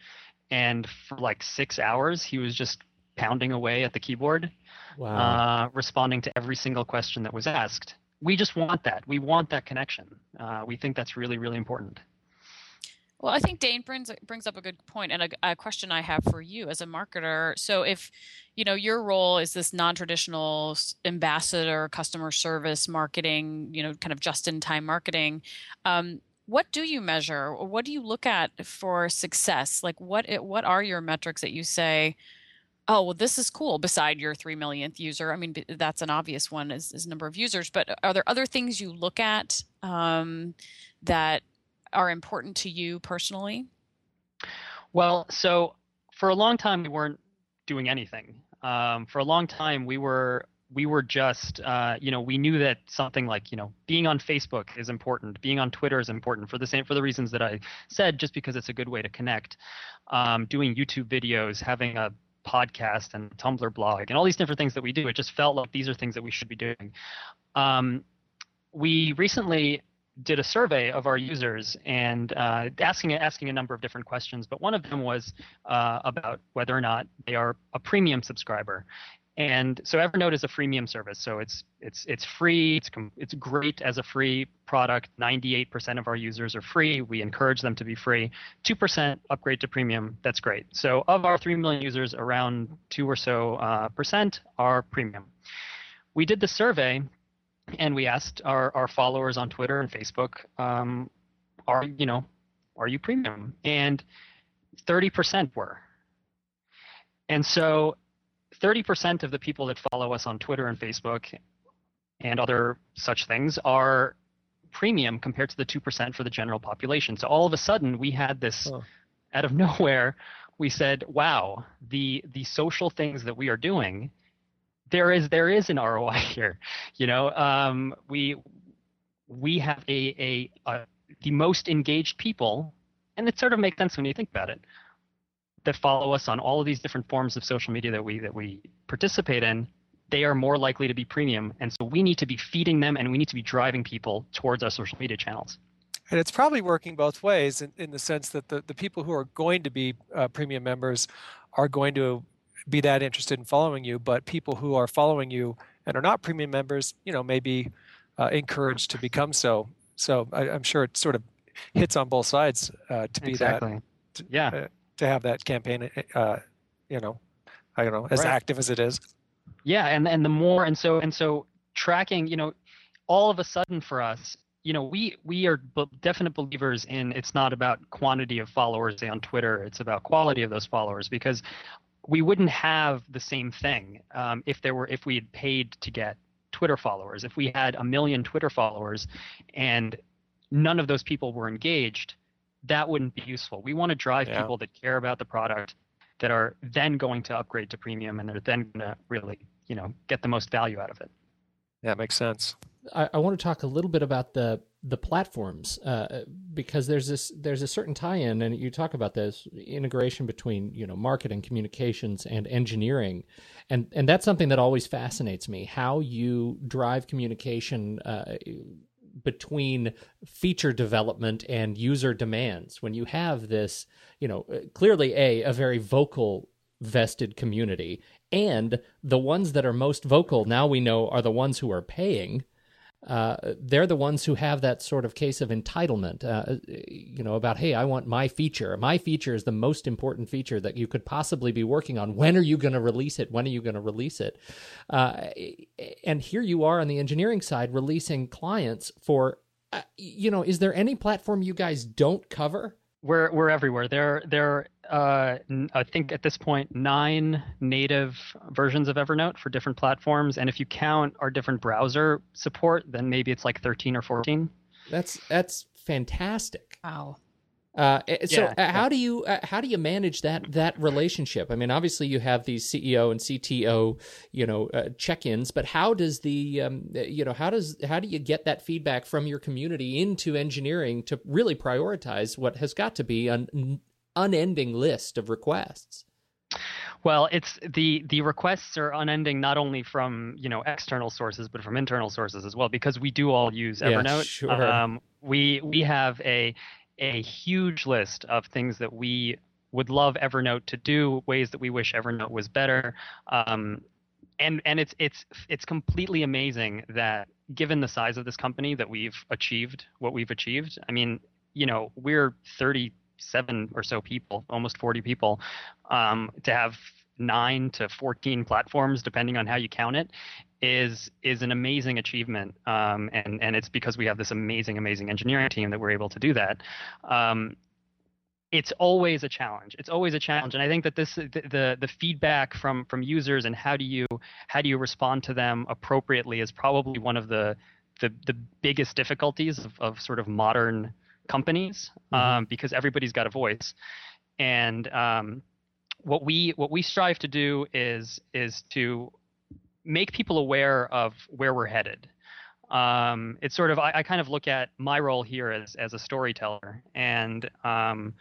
and for like six hours he was just pounding away at the keyboard, Wow. uh, responding to every single question that was asked. We just want that. We want that connection. Uh, we think that's really really important. Well, I think Dane brings brings up a good point and a, a question I have for you as a marketer. So, if you know your role is this non-traditional ambassador, customer service marketing, you know, kind of just-in-time marketing, um, what do you measure? What do you look at for success? Like, what what are your metrics that you say? Oh, well, this is cool. Beside your three millionth user, I mean, that's an obvious one is, is number of users. But are there other things you look at um, that are important to you personally? Well, so for a long time we weren't doing anything. Um, for a long time we were we were just uh, you know we knew that something like you know being on Facebook is important, being on Twitter is important for the same for the reasons that I said, just because it's a good way to connect. Um, doing YouTube videos, having a podcast and Tumblr blog, and all these different things that we do, it just felt like these are things that we should be doing. Um, we recently did a survey of our users and uh, asking asking a number of different questions, but one of them was uh, about whether or not they are a premium subscriber. And so Evernote is a freemium service, so it's it's it's free. It's it's great as a free product. 98% of our users are free. We encourage them to be free. 2% upgrade to premium. That's great. So of our 3 million users, around two or so uh, percent are premium. We did the survey, and we asked our our followers on Twitter and Facebook, um, are you know, are you premium? And 30% were. And so 30% of the people that follow us on Twitter and Facebook and other such things are premium compared to the 2% for the general population. So all of a sudden we had this oh. out of nowhere we said, wow, the the social things that we are doing there is there is an ROI here. You know, um, we we have a, a, a the most engaged people, and it sort of makes sense when you think about it that follow us on all of these different forms of social media that we that we participate in they are more likely to be premium and so we need to be feeding them and we need to be driving people towards our social media channels and it's probably working both ways in, in the sense that the, the people who are going to be uh, premium members are going to be that interested in following you but people who are following you and are not premium members you know may be uh, encouraged to become so so I, am sure it sort of hits on both sides uh, to be exactly. that yeah uh, to have that campaign, uh, you know, I don't know, as right. active as it is. Yeah, and and the more and so and so tracking, you know, all of a sudden for us, you know, we we are definite believers in it's not about quantity of followers on Twitter, it's about quality of those followers because we wouldn't have the same thing um, if there were if we had paid to get Twitter followers. If we had a million Twitter followers and none of those people were engaged, that wouldn't be useful. We want to drive yeah. people that care about the product that are then going to upgrade to premium and they're then going to really, you know, get the most value out of it. Yeah, makes sense. I, I want to talk a little bit about the the platforms uh, because there's this there's a certain tie-in and you talk about this integration between you know marketing communications and engineering. And and that's something that always fascinates me how you drive communication uh, between feature development and user demands. When you have this you know clearly a a very vocal vested community and the ones that are most vocal now we know are the ones who are paying uh, they're the ones who have that sort of case of entitlement, uh, you know, about, hey, I want my feature. My feature is the most important feature that you could possibly be working on. When are you going to release it? When are you going to release it? Uh, and here you are on the engineering side releasing clients for, uh, you know, is there any platform you guys don't cover? We're, we're everywhere. There, there uh, I think at this point nine native versions of Evernote for different platforms, and if you count our different browser support, then maybe it's like thirteen or fourteen. That's that's fantastic. Wow. Uh, eh, so yeah, uh, how do you uh, how do you manage that that relationship? I mean, obviously you have these CEO and CTO, you know, uh, check-ins, but how does the um, eh, you know how does how do you get that feedback from your community into engineering to really prioritize what has got to be an unending list of requests. Well, it's the the requests are unending not only from you know external sources but from internal sources as well because we do all use Evernote. Yeah, sure. Um, we we have a a huge list of things that we would love Evernote to do, ways that we wish Evernote was better. Um, and and it's it's it's completely amazing that given the size of this company that we've achieved what we've achieved. I mean, you know, we're 30 seven or so people, almost 40 people, um, to have nine to 14 platforms, depending on how you count it, is is an amazing achievement. Um, and and it's because we have this amazing, amazing engineering team that we're able to do that. Um, it's always a challenge. It's always a challenge, and I think that this the, the feedback from from users and how do you how do you respond to them appropriately is probably one of the the the biggest difficulties of, of sort of modern companies mm-hmm. um, because everybody's got a voice. And um, what we what we strive to do is is to make people aware of where we're headed. Um, it's sort of I, I, kind of look at my role here as as a storyteller and um,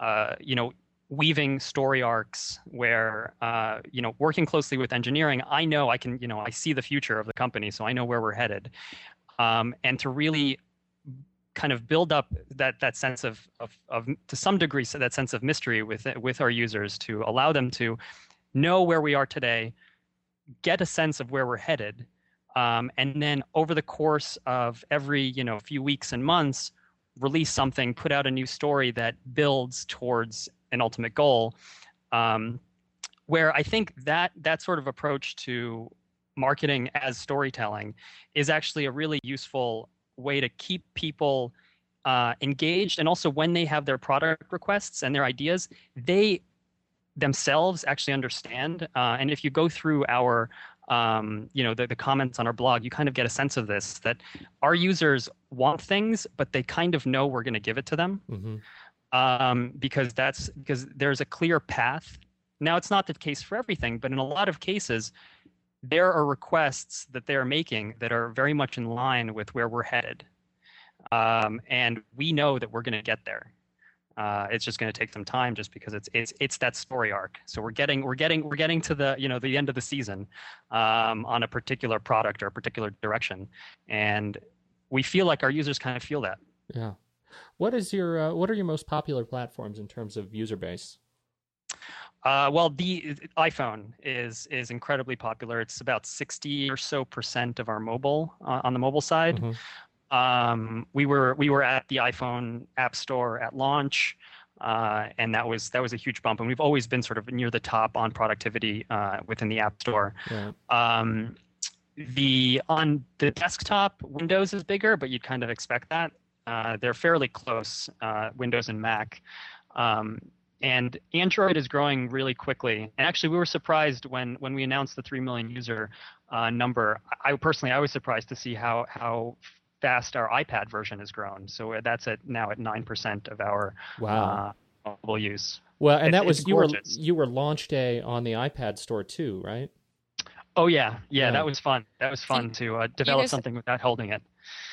uh, you know weaving story arcs where uh, you know working closely with engineering i know i can you know i see the future of the company so i know where we're headed. Um, and to really kind of build up that that sense of, of of to some degree so that sense of mystery with with our users to allow them to know where we are today, get a sense of where we're headed, um, and then over the course of every you know few weeks and months, release something, put out a new story that builds towards an ultimate goal. Um, where I think that that sort of approach to marketing as storytelling is actually a really useful way to keep people uh, engaged and also when they have their product requests and their ideas they themselves actually understand. Uh, and if you go through our um, you know the, the comments on our blog you kind of get a sense of this that our users want things but they kind of know we're going to give it to them. Hmm um, because that's because there's a clear path. Now, it's not the case for everything, but in a lot of cases, there are requests that they're making that are very much in line with where we're headed, um, and we know that we're going to get there. Uh, it's just going to take some time, just because it's it's it's that story arc. So we're getting we're getting we're getting to the you know the end of the season um, on a particular product or a particular direction, and we feel like our users kind of feel that. Yeah. What is your uh, what are your most popular platforms in terms of user base? Uh, well, the iPhone is is incredibly popular. It's about sixty or so percent of our mobile uh, on the mobile side. Mhm. Um, we were we were at the iPhone App Store at launch, uh, and that was that was a huge bump. And we've always been sort of near the top on productivity uh, within the App Store. Right. Um, the on the desktop, Windows is bigger, but you'd kind of expect that. Uh, they're fairly close, uh, Windows and Mac. Um, and Android is growing really quickly. And actually, we were surprised when when we announced the three million user uh, number. I personally, I was surprised to see how how fast our iPad version has grown. So that's at now at nine percent of our Wow. uh, mobile use. well, and it- that was you were gorgeous. you were launch day on the iPad store too, right? Oh yeah, yeah, Yeah. that was fun. That was fun to uh, develop guys- something without holding it.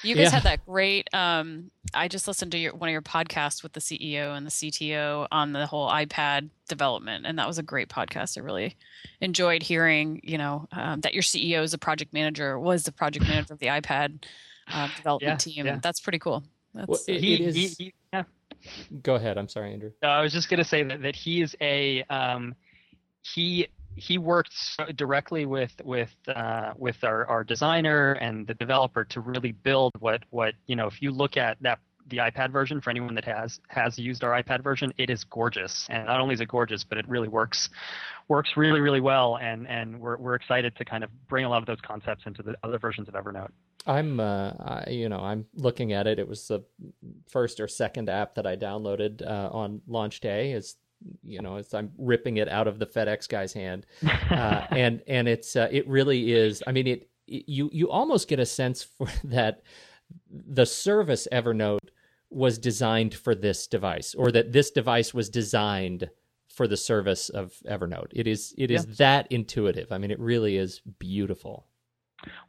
You guys Yeah. had that great. Um, I just listened to your, one of your podcasts with the CEO and the CTO on the whole iPad development, and that was a great podcast. I really enjoyed hearing, you know, um, that your CEO is a project manager, was the project manager of the iPad uh, development Yeah, team. yeah. That's pretty cool. That's, Well, it- He, is- he, he, yeah. Go ahead. I'm sorry, Andrew. Uh, I was just gonna say that, that he is a um, he he worked directly with with uh, with our, our designer and the developer to really build what what you know. If you look at that the iPad version for anyone that has has used our iPad version, it is gorgeous, and not only is it gorgeous, but it really works works really really well, and and we're we're excited to kind of bring a lot of those concepts into the other versions of Evernote. I'm, uh, I, you know, I'm looking at it. It was the first or second app that I downloaded uh, on launch day. Is you know, as I'm ripping it out of the FedEx guy's hand, uh, and and it's uh, it really is. I mean, it, it you you almost get a sense for that the service Evernote was designed for this device, or that this device was designed for the service of Evernote. It is it is that intuitive. I mean, it really is beautiful.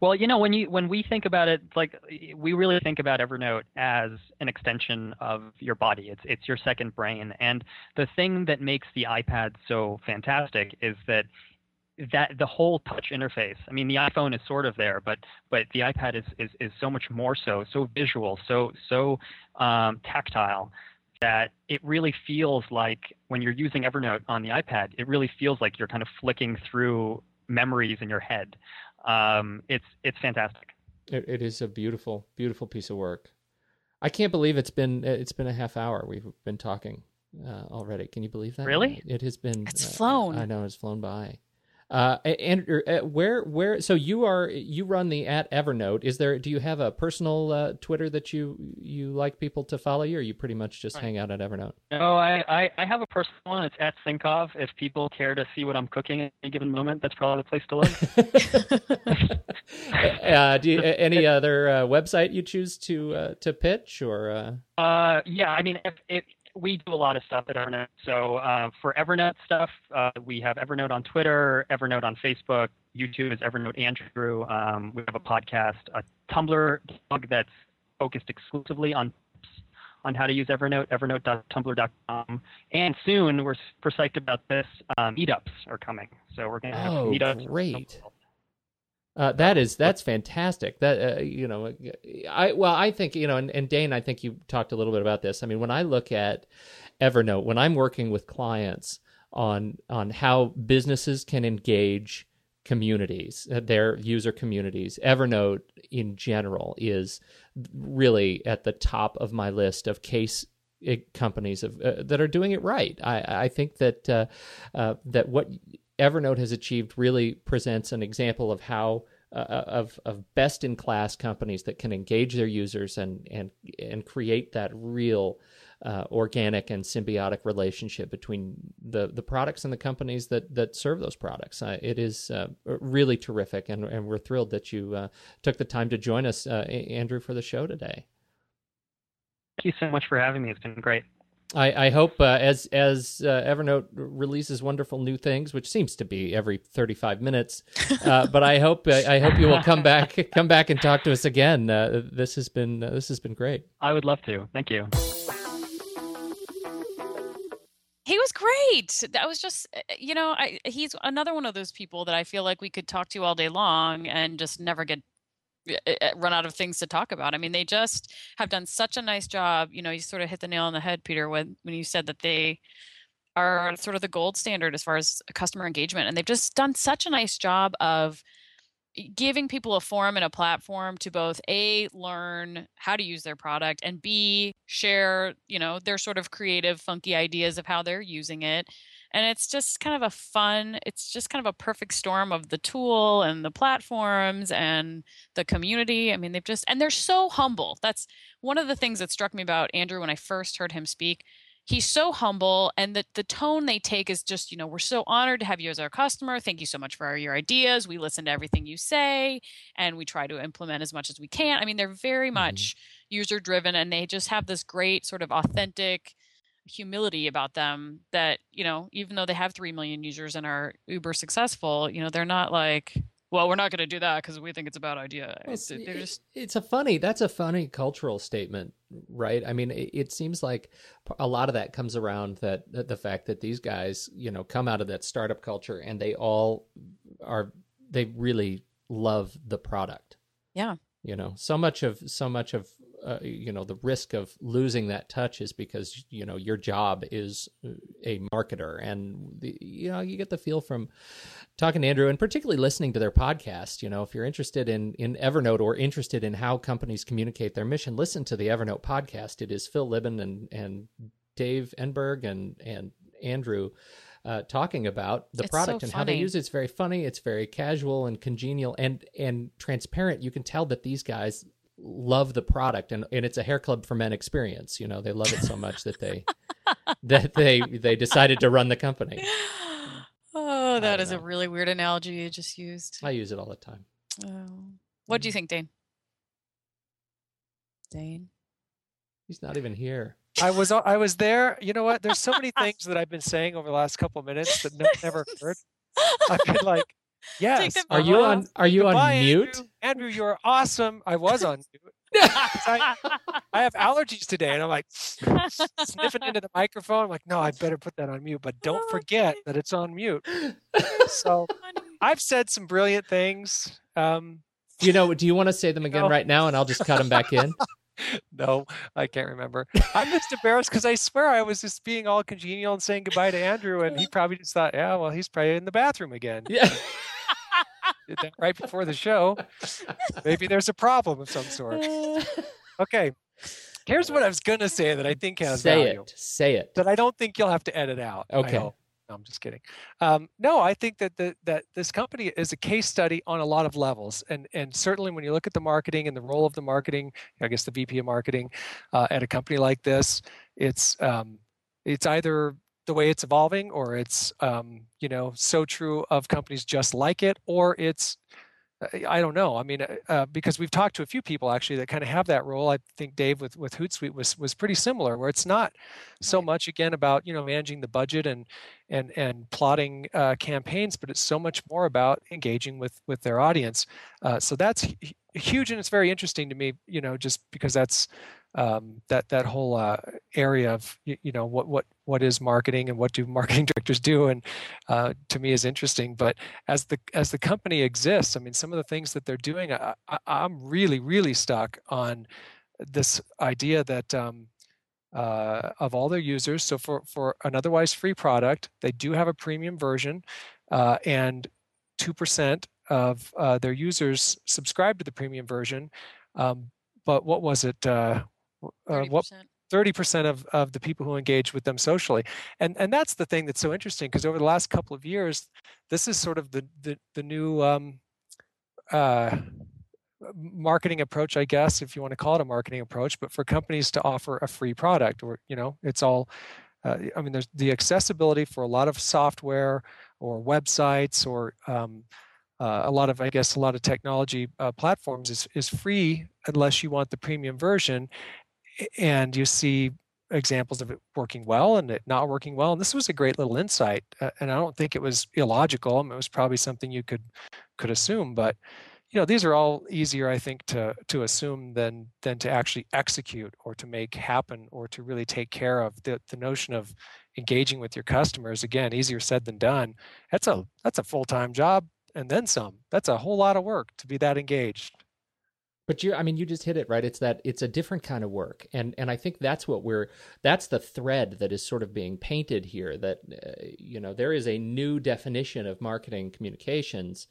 Well, you know, when you when we think about it, like we really think about Evernote as an extension of your body. It's it's your second brain, and the thing that makes the iPad so fantastic is that that the whole touch interface. I mean, the iPhone is sort of there, but but the iPad is is, is so much more so, so visual, so so um, tactile that it really feels like when you're using Evernote on the iPad, it really feels like you're kind of flicking through memories in your head. Um, it's it's fantastic. It, it is a beautiful, beautiful piece of work. I can't believe it's been it's been a half hour. We've been talking uh, already. Can you believe that? Really? It has been. It's uh, flown. I know it's flown by. Uh, and uh, where where so you are you run the at Evernote. Is there? Do you have a personal uh, Twitter that you you like people to follow you, or you pretty much just hang out at Evernote? No, I, I, I have a personal one. It's at Sinkov. If people care to see what I'm cooking at any given moment, that's probably the place to look. uh, do you, any other uh, website you choose to uh, to pitch or? Uh... Uh, yeah, I mean, if, if we do a lot of stuff at Evernote. So uh, for Evernote stuff, uh, we have Evernote on Twitter, Evernote on Facebook, YouTube is Evernote Andrew. Um, we have a podcast, a Tumblr blog that's focused exclusively on on how to use Evernote, evernote.tumblr.com. And soon, we're super psyched about this. Uh, meetups are coming, so we're going to have Oh, meetups. great. Uh, that is that's fantastic. That uh, you know, I well, I think you know, and, and Dane, I think you talked a little bit about this. I mean, when I look at Evernote, when I'm working with clients on on how businesses can engage communities, uh, their user communities, Evernote in general is really at the top of my list of case uh, companies of, uh, that are doing it right. I, I think that uh, uh, that what Evernote has achieved really presents an example of how uh, of of best in class companies that can engage their users and and and create that real uh, organic and symbiotic relationship between the the products and the companies that that serve those products. Uh, it is uh, really terrific, and and we're thrilled that you uh, took the time to join us, uh, Andrew, for the show today. Thank you so much for having me. It's been great. I, I hope uh, as as uh, Evernote releases wonderful new things, which seems to be every thirty five minutes, uh, but I hope uh, I hope you will come back come back and talk to us again. Uh, this has been uh, this has been great. I would love to. Thank you. He was great. That was just, you know, I, he's another one of those people that I feel like we could talk to all day long and just never get Eh, eh, eh, run out of things to talk about. I mean, they just have done such a nice job. You know, you sort of hit the nail on the head, Peter, when when you said that they are sort of the gold standard as far as customer engagement, and they've just done such a nice job of giving people a forum and a platform to both a learn how to use their product and b share you know their sort of creative funky ideas of how they're using it and it's just kind of a fun it's just kind of a perfect storm of the tool and the platforms and the community. I mean they've just and they're so humble. That's one of the things that struck me about andrew when i first heard him speak. He's so humble and the, the tone they take is just you know we're so honored to have you as our customer. Thank you so much for your ideas. We listen to everything you say and we try to implement as much as we can. I mean they're very mm-hmm. much user driven and they just have this great sort of authentic humility about them that you know even though they have 3 million users and are uber successful you know they're not like well we're not going to do that because we think it's a bad idea. Well, it's, just... it's a funny that's a funny cultural statement right? I mean it, it, seems like a lot of that comes around that the fact that these guys you know come out of that startup culture and they all are they really love the product. Yeah. You know so much of so much of uh, you know the risk of losing that touch is because you know your job is a marketer and the, you know you get the feel from talking to Andrew and particularly listening to their podcast you know if you're interested in in Evernote or interested in how companies communicate their mission listen to the Evernote podcast it is Phil Libin and and Dave Engberg and and Andrew uh, talking about the it's product so and how they use it. It's very funny. It's very casual and congenial and and transparent. You can tell that these guys love the product and, and it's a hair club for men experience you know they love it so much that they that they they decided to run the company oh that is know. a really weird analogy you just used i use it all the time oh. what do you think dane dane he's not even here i was i was there you know what there's so many things that i've been saying over the last couple of minutes that no, never heard i've been like Yes. Are you on? Are you Goodbye, on mute? Andrew. Andrew, you're awesome. I was on mute. I, I, have allergies today, and I'm like sniffing into the microphone. I'm like, no, I better put that on mute, but don't forget that it's on mute. So I've said some brilliant things. Um, you know, do you want to say them again right now, and I'll just cut them back in? no, I can't remember. I'm just embarrassed because I swear I was just being all congenial and saying goodbye to Andrew, and he probably just thought, yeah, well, he's probably in the bathroom again. Yeah. Did that right before the show. Maybe there's a problem of some sort. Okay. Here's what I was gonna say that I think has say value. it. Say it. That I don't think you'll have to edit out. Okay. No, I'm just kidding. Um, no, I think that the, that this company is a case study on a lot of levels, and and certainly when you look at the marketing and the role of the marketing, I guess the VP of marketing uh, at a company like this, it's um, it's either the way it's evolving, or it's um, you know so true of companies just like it, or it's I don't know. I mean, uh, uh, because we've talked to a few people actually that kind of have that role. I think Dave with with Hootsuite was was pretty similar, where it's not so much again about you know managing the budget and and and plotting uh, campaigns, but it's so much more about engaging with with their audience. Uh, so that's huge, and it's very interesting to me. You know, just because that's um, that that whole uh, area of you, you, know what what what is marketing and what do marketing directors do, and uh, to me is interesting. But as the as the company exists, I mean, some of the things that they're doing, I, am really really stuck on this idea that. Um, uh, of all their users. So for, for an otherwise free product, they do have a premium version, uh, and two percent of uh, their users subscribe to the premium version. Um, but what was it? Uh, uh, what 30% of, of the people who engage with them socially. And and that's the thing that's so interesting because over the last couple of years this is sort of the the, the new um, uh, marketing approach i guess if you want to call it a marketing approach but for companies to offer a free product or you know it's all uh, i mean there's the accessibility for a lot of software or websites or um, uh, a lot of i guess a lot of technology uh, platforms is, is free unless you want the premium version and you see examples of it working well and it not working well and this was a great little insight uh, and i don't think it was illogical I mean, it was probably something you could could assume but you know these are all easier i think to to assume than than to actually execute or to make happen or to really take care of the, the notion of engaging with your customers. Again easier said than done. That's a that's a full-time job and then some. That's a whole lot of work to be that engaged but you, I mean, you just hit it right. It's that it's a different kind of work, and and I think that's what we're that's the thread that is sort of being painted here. That uh, you know there is a new definition of marketing communications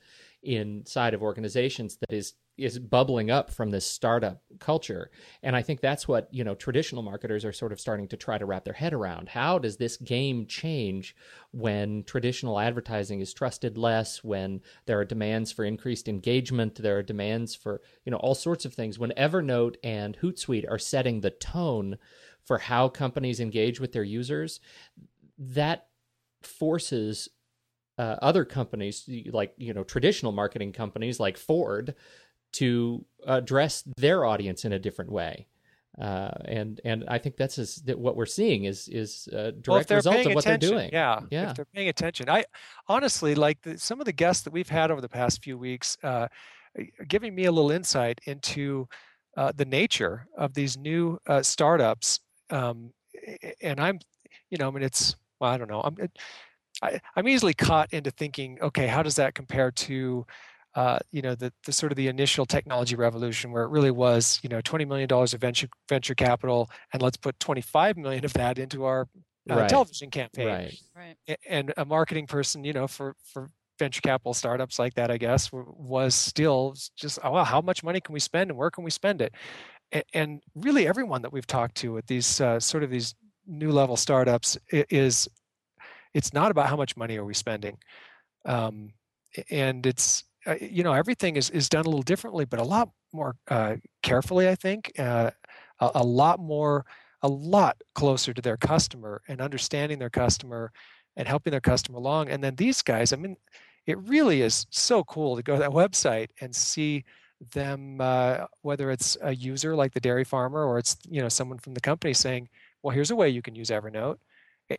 inside of organizations that is is bubbling up from this startup culture. And i think that's what you know traditional marketers are sort of starting to try to wrap their head around. How does this game change when traditional advertising is trusted less when there are demands for increased engagement there are demands for you know all sorts of things when evernote and hootsuite are setting the tone for how companies engage with their users that forces uh, other companies like you know traditional marketing companies like Ford to address their audience in a different way. Uh, and and I think that's is, that what we're seeing is is a direct well, result of what they're doing. Yeah, yeah. If they're paying attention, I honestly like the, some of the guests that we've had over the past few weeks, uh, giving me a little insight into uh, the nature of these new uh, startups. Um, and I'm, you know, I mean, it's well, I don't know. I'm, I, am easily caught into thinking, okay, how does that compare to, uh, you know, the, the sort of the initial technology revolution where it really was, you know, $20 million of venture venture capital, and let's put 25 million of that into our uh, right. television campaign. Right. Right. And a marketing person, you know, for for venture capital startups like that, I guess, was still just, oh, well, how much money can we spend and where can we spend it? And, really, everyone that we've talked to at these uh, sort of these new level startups is it's not about how much money are we spending um, and it's uh, you know everything is, is done a little differently but a lot more uh, carefully i think uh, a, a, lot more a lot closer to their customer and understanding their customer and helping their customer along and then these guys i mean it really is so cool to go to that website and see them uh, whether it's a user like the dairy farmer or it's you know someone from the company saying well here's a way you can use evernote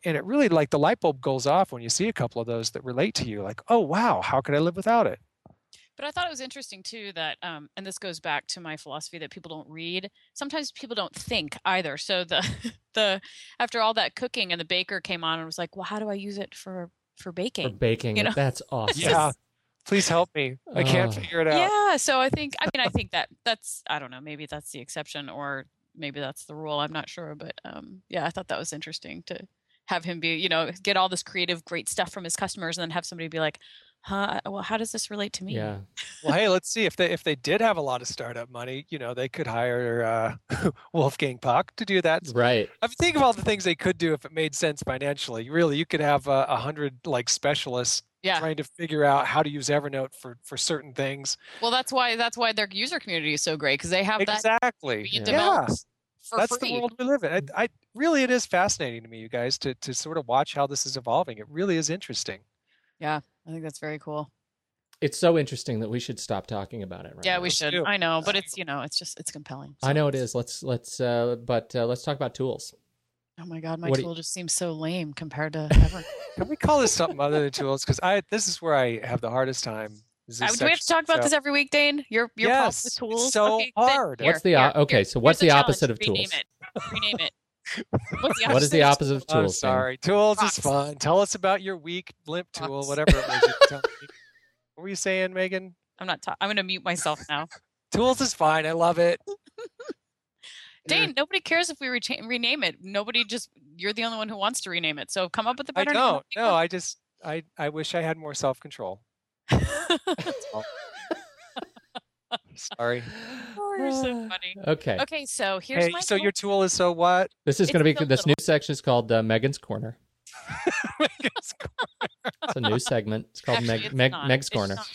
and it really like the light bulb goes off when you see a couple of those that relate to you like oh wow how could i live without it? But i thought it was interesting too that um, and this goes back to my philosophy that people don't read sometimes people don't think either. So the the after all that cooking and the baker came on and was like well how do i use it for for baking for baking? You know? that's awesome yeah. Please help me. I can't uh, figure it out. Yeah so i think i mean i think that that's i don't know maybe that's the exception or maybe that's the rule i'm not sure but um, yeah i thought that was interesting to have him be, you know, get all this creative, great stuff from his customers, and then have somebody be like, "Huh? Well, how does this relate to me?" Yeah. well, hey, let's see if they if they did have a lot of startup money, you know, they could hire uh, Wolfgang Puck to do that. Right. I mean, think of all the things they could do if it made sense financially. Really, you could have a uh, hundred like specialists yeah. trying to figure out how to use Evernote for for certain things. Well, that's why that's why their user community is so great because they have exactly. that exactly yeah that's free. the world we live in. I, I, really, it is fascinating to me, you guys, to to sort of watch how this is evolving. It really is interesting. Yeah, I think that's very cool. It's so interesting that we should stop talking about it. Right yeah, now. we should. I know, but it's you know, it's just it's compelling. So. I know it is. Let's let's uh, but uh, let's talk about tools. Oh my god, my What do you- tool just seems so lame compared to ever. Can we call this something other than tools? Because I this is where I have the hardest time. Is Uh, do we have to talk about So- this every week, Dane? Your your problem with Yes, it's tools. so okay, then hard. here, What's the here, o- okay, so what's the opposite challenge. of Rename tools? it. Rename it. What's the What is the opposite of I'm tools? Dane? sorry. Tools is Rocks. fun. Tell us about your weak limp tool, Rocks. whatever it was. you were me. What were you saying, Megan? I'm not. Ta- I'm going to mute myself now. Tools is fine. I love it. You're- Dane, nobody cares if we recha- rename it. Nobody just. You're the only one who wants to rename it. So come up with a better I don't. No, I just I I wish I had more self control. Name. Sorry. oh, you're so funny. Okay. Okay, so here's Hey, my. so tool. your tool is so what? This is It's going to be so this little. new section is called uh, Megan's Corner. Megan's Corner. It's a new segment. It's called Actually, Meg, it's Meg, not. Meg's It's Corner. not.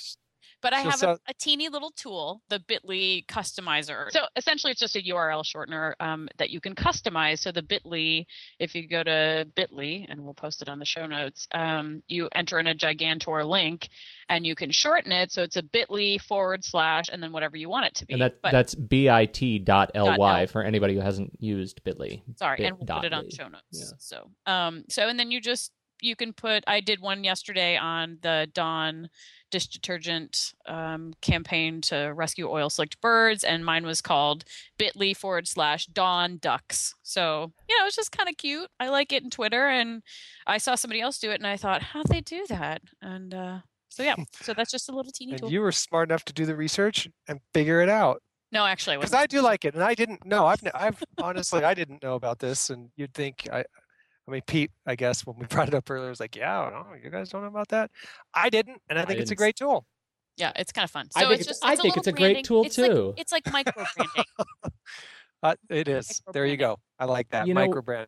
But I So- have so- a, a teeny little tool, the Bitly customizer. So essentially, it's just a URL shortener um, that you can customize. So the Bitly, if you go to Bitly, and we'll post it on the show notes, um, you enter in a Gigantor link, and you can shorten it. So it's a Bitly forward slash, and then whatever you want it to be. And that but that's bit dot Dot ly for anybody who hasn't used Bitly. sorry, and we'll put it on ly. show notes. Yeah. So um, so and then you just you can put. I did one yesterday on the Dawn dish detergent um, campaign to rescue oil slicked birds, and mine was called Bitly forward slash Dawn Ducks. So you know, it's just kind of cute. I like it in Twitter, and I saw somebody else do it, and I thought, how'd they do that? And uh, so yeah, so that's just a little teeny And tool. you were smart enough to do the research and figure it out. no, actually, I Because. I do like it, and I didn't know. I've, I've honestly, I didn't know about this, and you'd think I, I mean, Pete, I guess when we brought it up earlier, was like, yeah, no, you guys don't know about that. I didn't, and I I think it's a great tool. Yeah, it's kind of fun. I think it's it's- just. I it's think a it's a little great tool, It's like- too. it's like micro branding. Uh, it is. There you go. I like that You know- micro brand.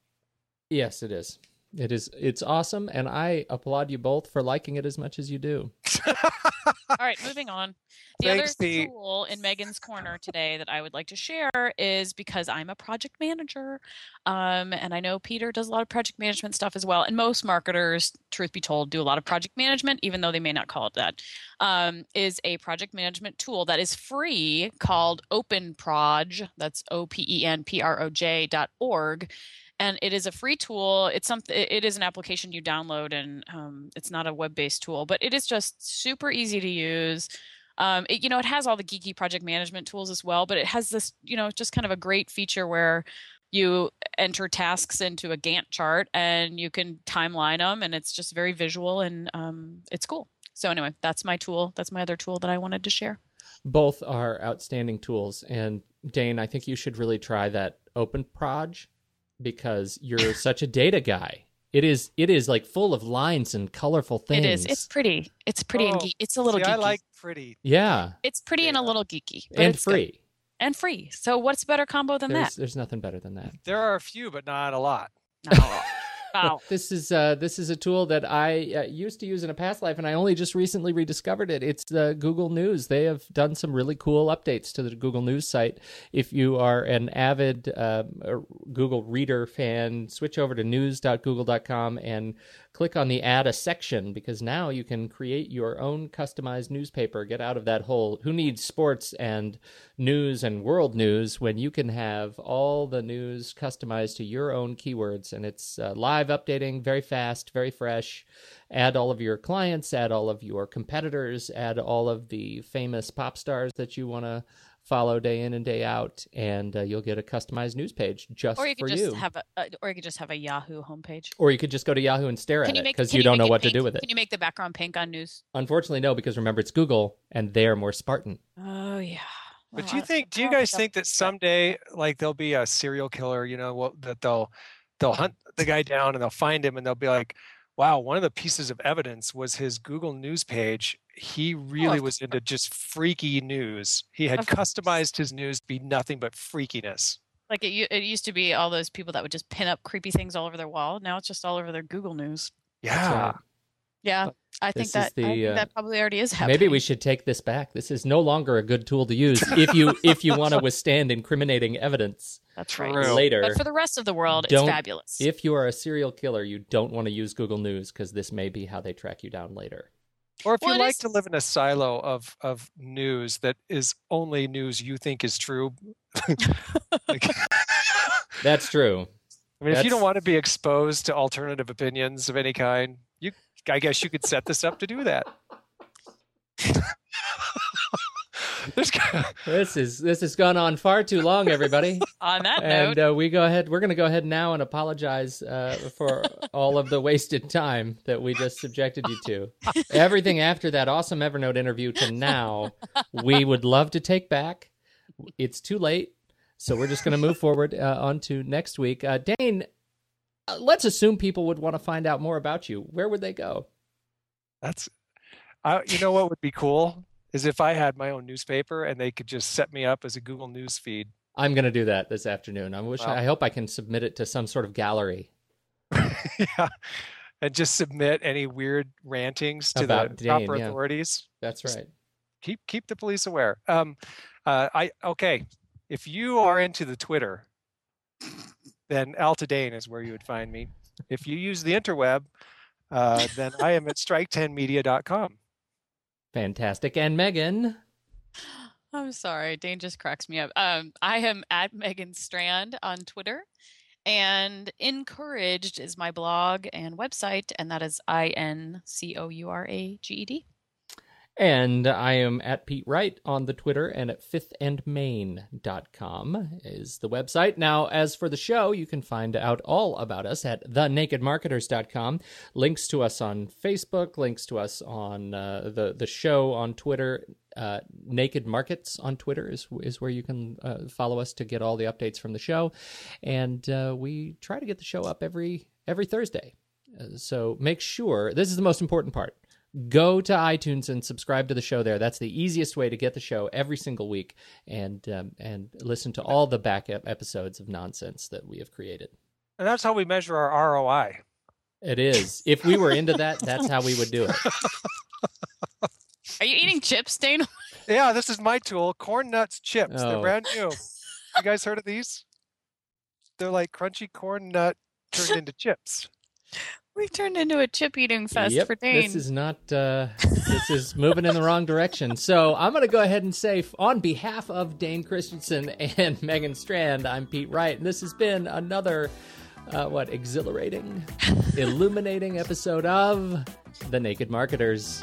Yes, it is. It is. It's awesome, and I applaud you both for liking it as much as you do. All right, moving on. The Thanks, other Pete. tool in Megan's corner today that I would like to share is because I'm a project manager, um, and I know Peter does a lot of project management stuff as well. And most marketers, truth be told, do a lot of project management, even though they may not call it that. Um, is a project management tool that is free called OpenProj. That's O P E N P R O J dot org and it is a free tool it's something it is an application you download and um, it's not a web-based tool but it is just super easy to use. Um, it, you know it has all the geeky project management tools as well but it has this you know just kind of a great feature where you enter tasks into a gantt chart and you can timeline them and it's just very visual and um, it's cool. So anyway that's my tool that's my other tool that i wanted to share. Both are outstanding tools, and Dane, I think you should really try that OpenProj because you're such a data guy. It is. It is like full of lines and colorful things. it is it's pretty it's pretty and Oh, geek it's a little See, geeky I like pretty. yeah, it's pretty and a little geeky but and it's good. free. and free. So what's a better combo than There's that? there's nothing better than that. There are a few, but not a lot. No. Wow. This is uh, this is a tool that I uh, used to use in a past life, and I only just recently rediscovered it. It's the Google News. They have done some really cool updates to the Google News site. If you are an avid uh, Google Reader fan, switch over to news.google.com and click on the Add a section because now you can create your own customized newspaper. Get out of that whole who needs sports and news and world news when you can have all the news customized to your own keywords? And it's uh, live updating very fast very fresh. Add all of your clients add all of your competitors add all of the famous pop stars that you want to follow day in and day out and uh, you'll get a customized news page just Or you for could just you have a, uh, or you could just have a Yahoo homepage. or you could just go to yahoo and stare Can at you it because can you don't know it what to do with it Can you make the background pink on news? unfortunately no because remember it's google and they're more spartan Oh yeah. But do you think? Do you guys think that someday, like, there'll be a serial killer? You know, what that they'll they'll hunt the guy down and they'll find him and they'll be like, "Wow, one of the pieces of evidence was his Google News page. He really of was into just freaky news. He had customized his news to be nothing but freakiness." Like it, it used to be all those people that would just pin up creepy things all over their wall. Now it's just all over their Google News. Yeah. right. Yeah, I This think is that I think uh, that probably already is happening. Maybe we should take this back. This is no longer a good tool to use if you if you want to withstand incriminating evidence That's right. Later. But for the rest of the world, Don't- it's fabulous. If you are a serial killer, you don't want to use Google News because this may be how they track you down later. Or if Well, you like is- to live in a silo of of news that is only news you think is true. like, That's true. I mean, if you don't want to be exposed to alternative opinions of any kind, you, I guess you could set this up to do that. There's, This is this has gone on far too long, everybody. On that and note, uh, we go ahead. We're going to go ahead now and apologize uh, for all of the wasted time that we just subjected you to. Everything after that awesome Evernote interview to now, we would love to take back. It's too late, so we're just going to move forward uh, on to next week. Uh, Dane, uh, let's assume people would want to find out more about you. Where would they go? that's, I, you know what would be cool is if I had my own newspaper and they could just set me up as a Google News feed. I'm going to do that this afternoon. I wish. Wow. I hope I can submit it to some sort of gallery. yeah. And just submit any weird rantings to About the Dane, proper yeah. authorities. That's Just- right. keep keep the police aware. Um, uh, I okay. If you are into the Twitter, then Altadane is where you would find me. If you use the interweb, uh, then I am at strike10media.com. Fantastic. And Megan. I'm sorry, Dane just cracks me up. Um, I am at Megan Strand on Twitter, and Incouraged is my blog and website, and that is I N C O U R A G E D. And I am at Pete Wright on the Twitter and at fifthandmain.com is the website. Now, as for the show, you can find out all about us at thenakedmarketers.com. Links to us on Facebook, links to us on uh, the, the show on Twitter. Uh, Naked Markets on Twitter is, is where you can uh, follow us to get all the updates from the show. And uh, we try to get the show up every every Thursday. Uh, so make sure, this is the most important part go to iTunes and subscribe to the show there. That's the easiest way to get the show every single week and um, and listen to all the backup episodes of nonsense that we have created. And that's how we measure our ROI. It is. If we were into that, that's how we would do it. Are you eating chips, Dane? Yeah, this is my tool, corn nuts chips. They're Oh. brand new. You guys heard of these? They're like crunchy corn nut turned into chips. We turned into a chip eating fest yep, for Dane. this is not. Uh, this is moving in the wrong direction. So I'm going to go ahead and say, on behalf of Dane Christensen and Megan Strand, I'm Pete Wright, and this has been another. Uh, what exhilarating, illuminating episode of The Naked Marketers.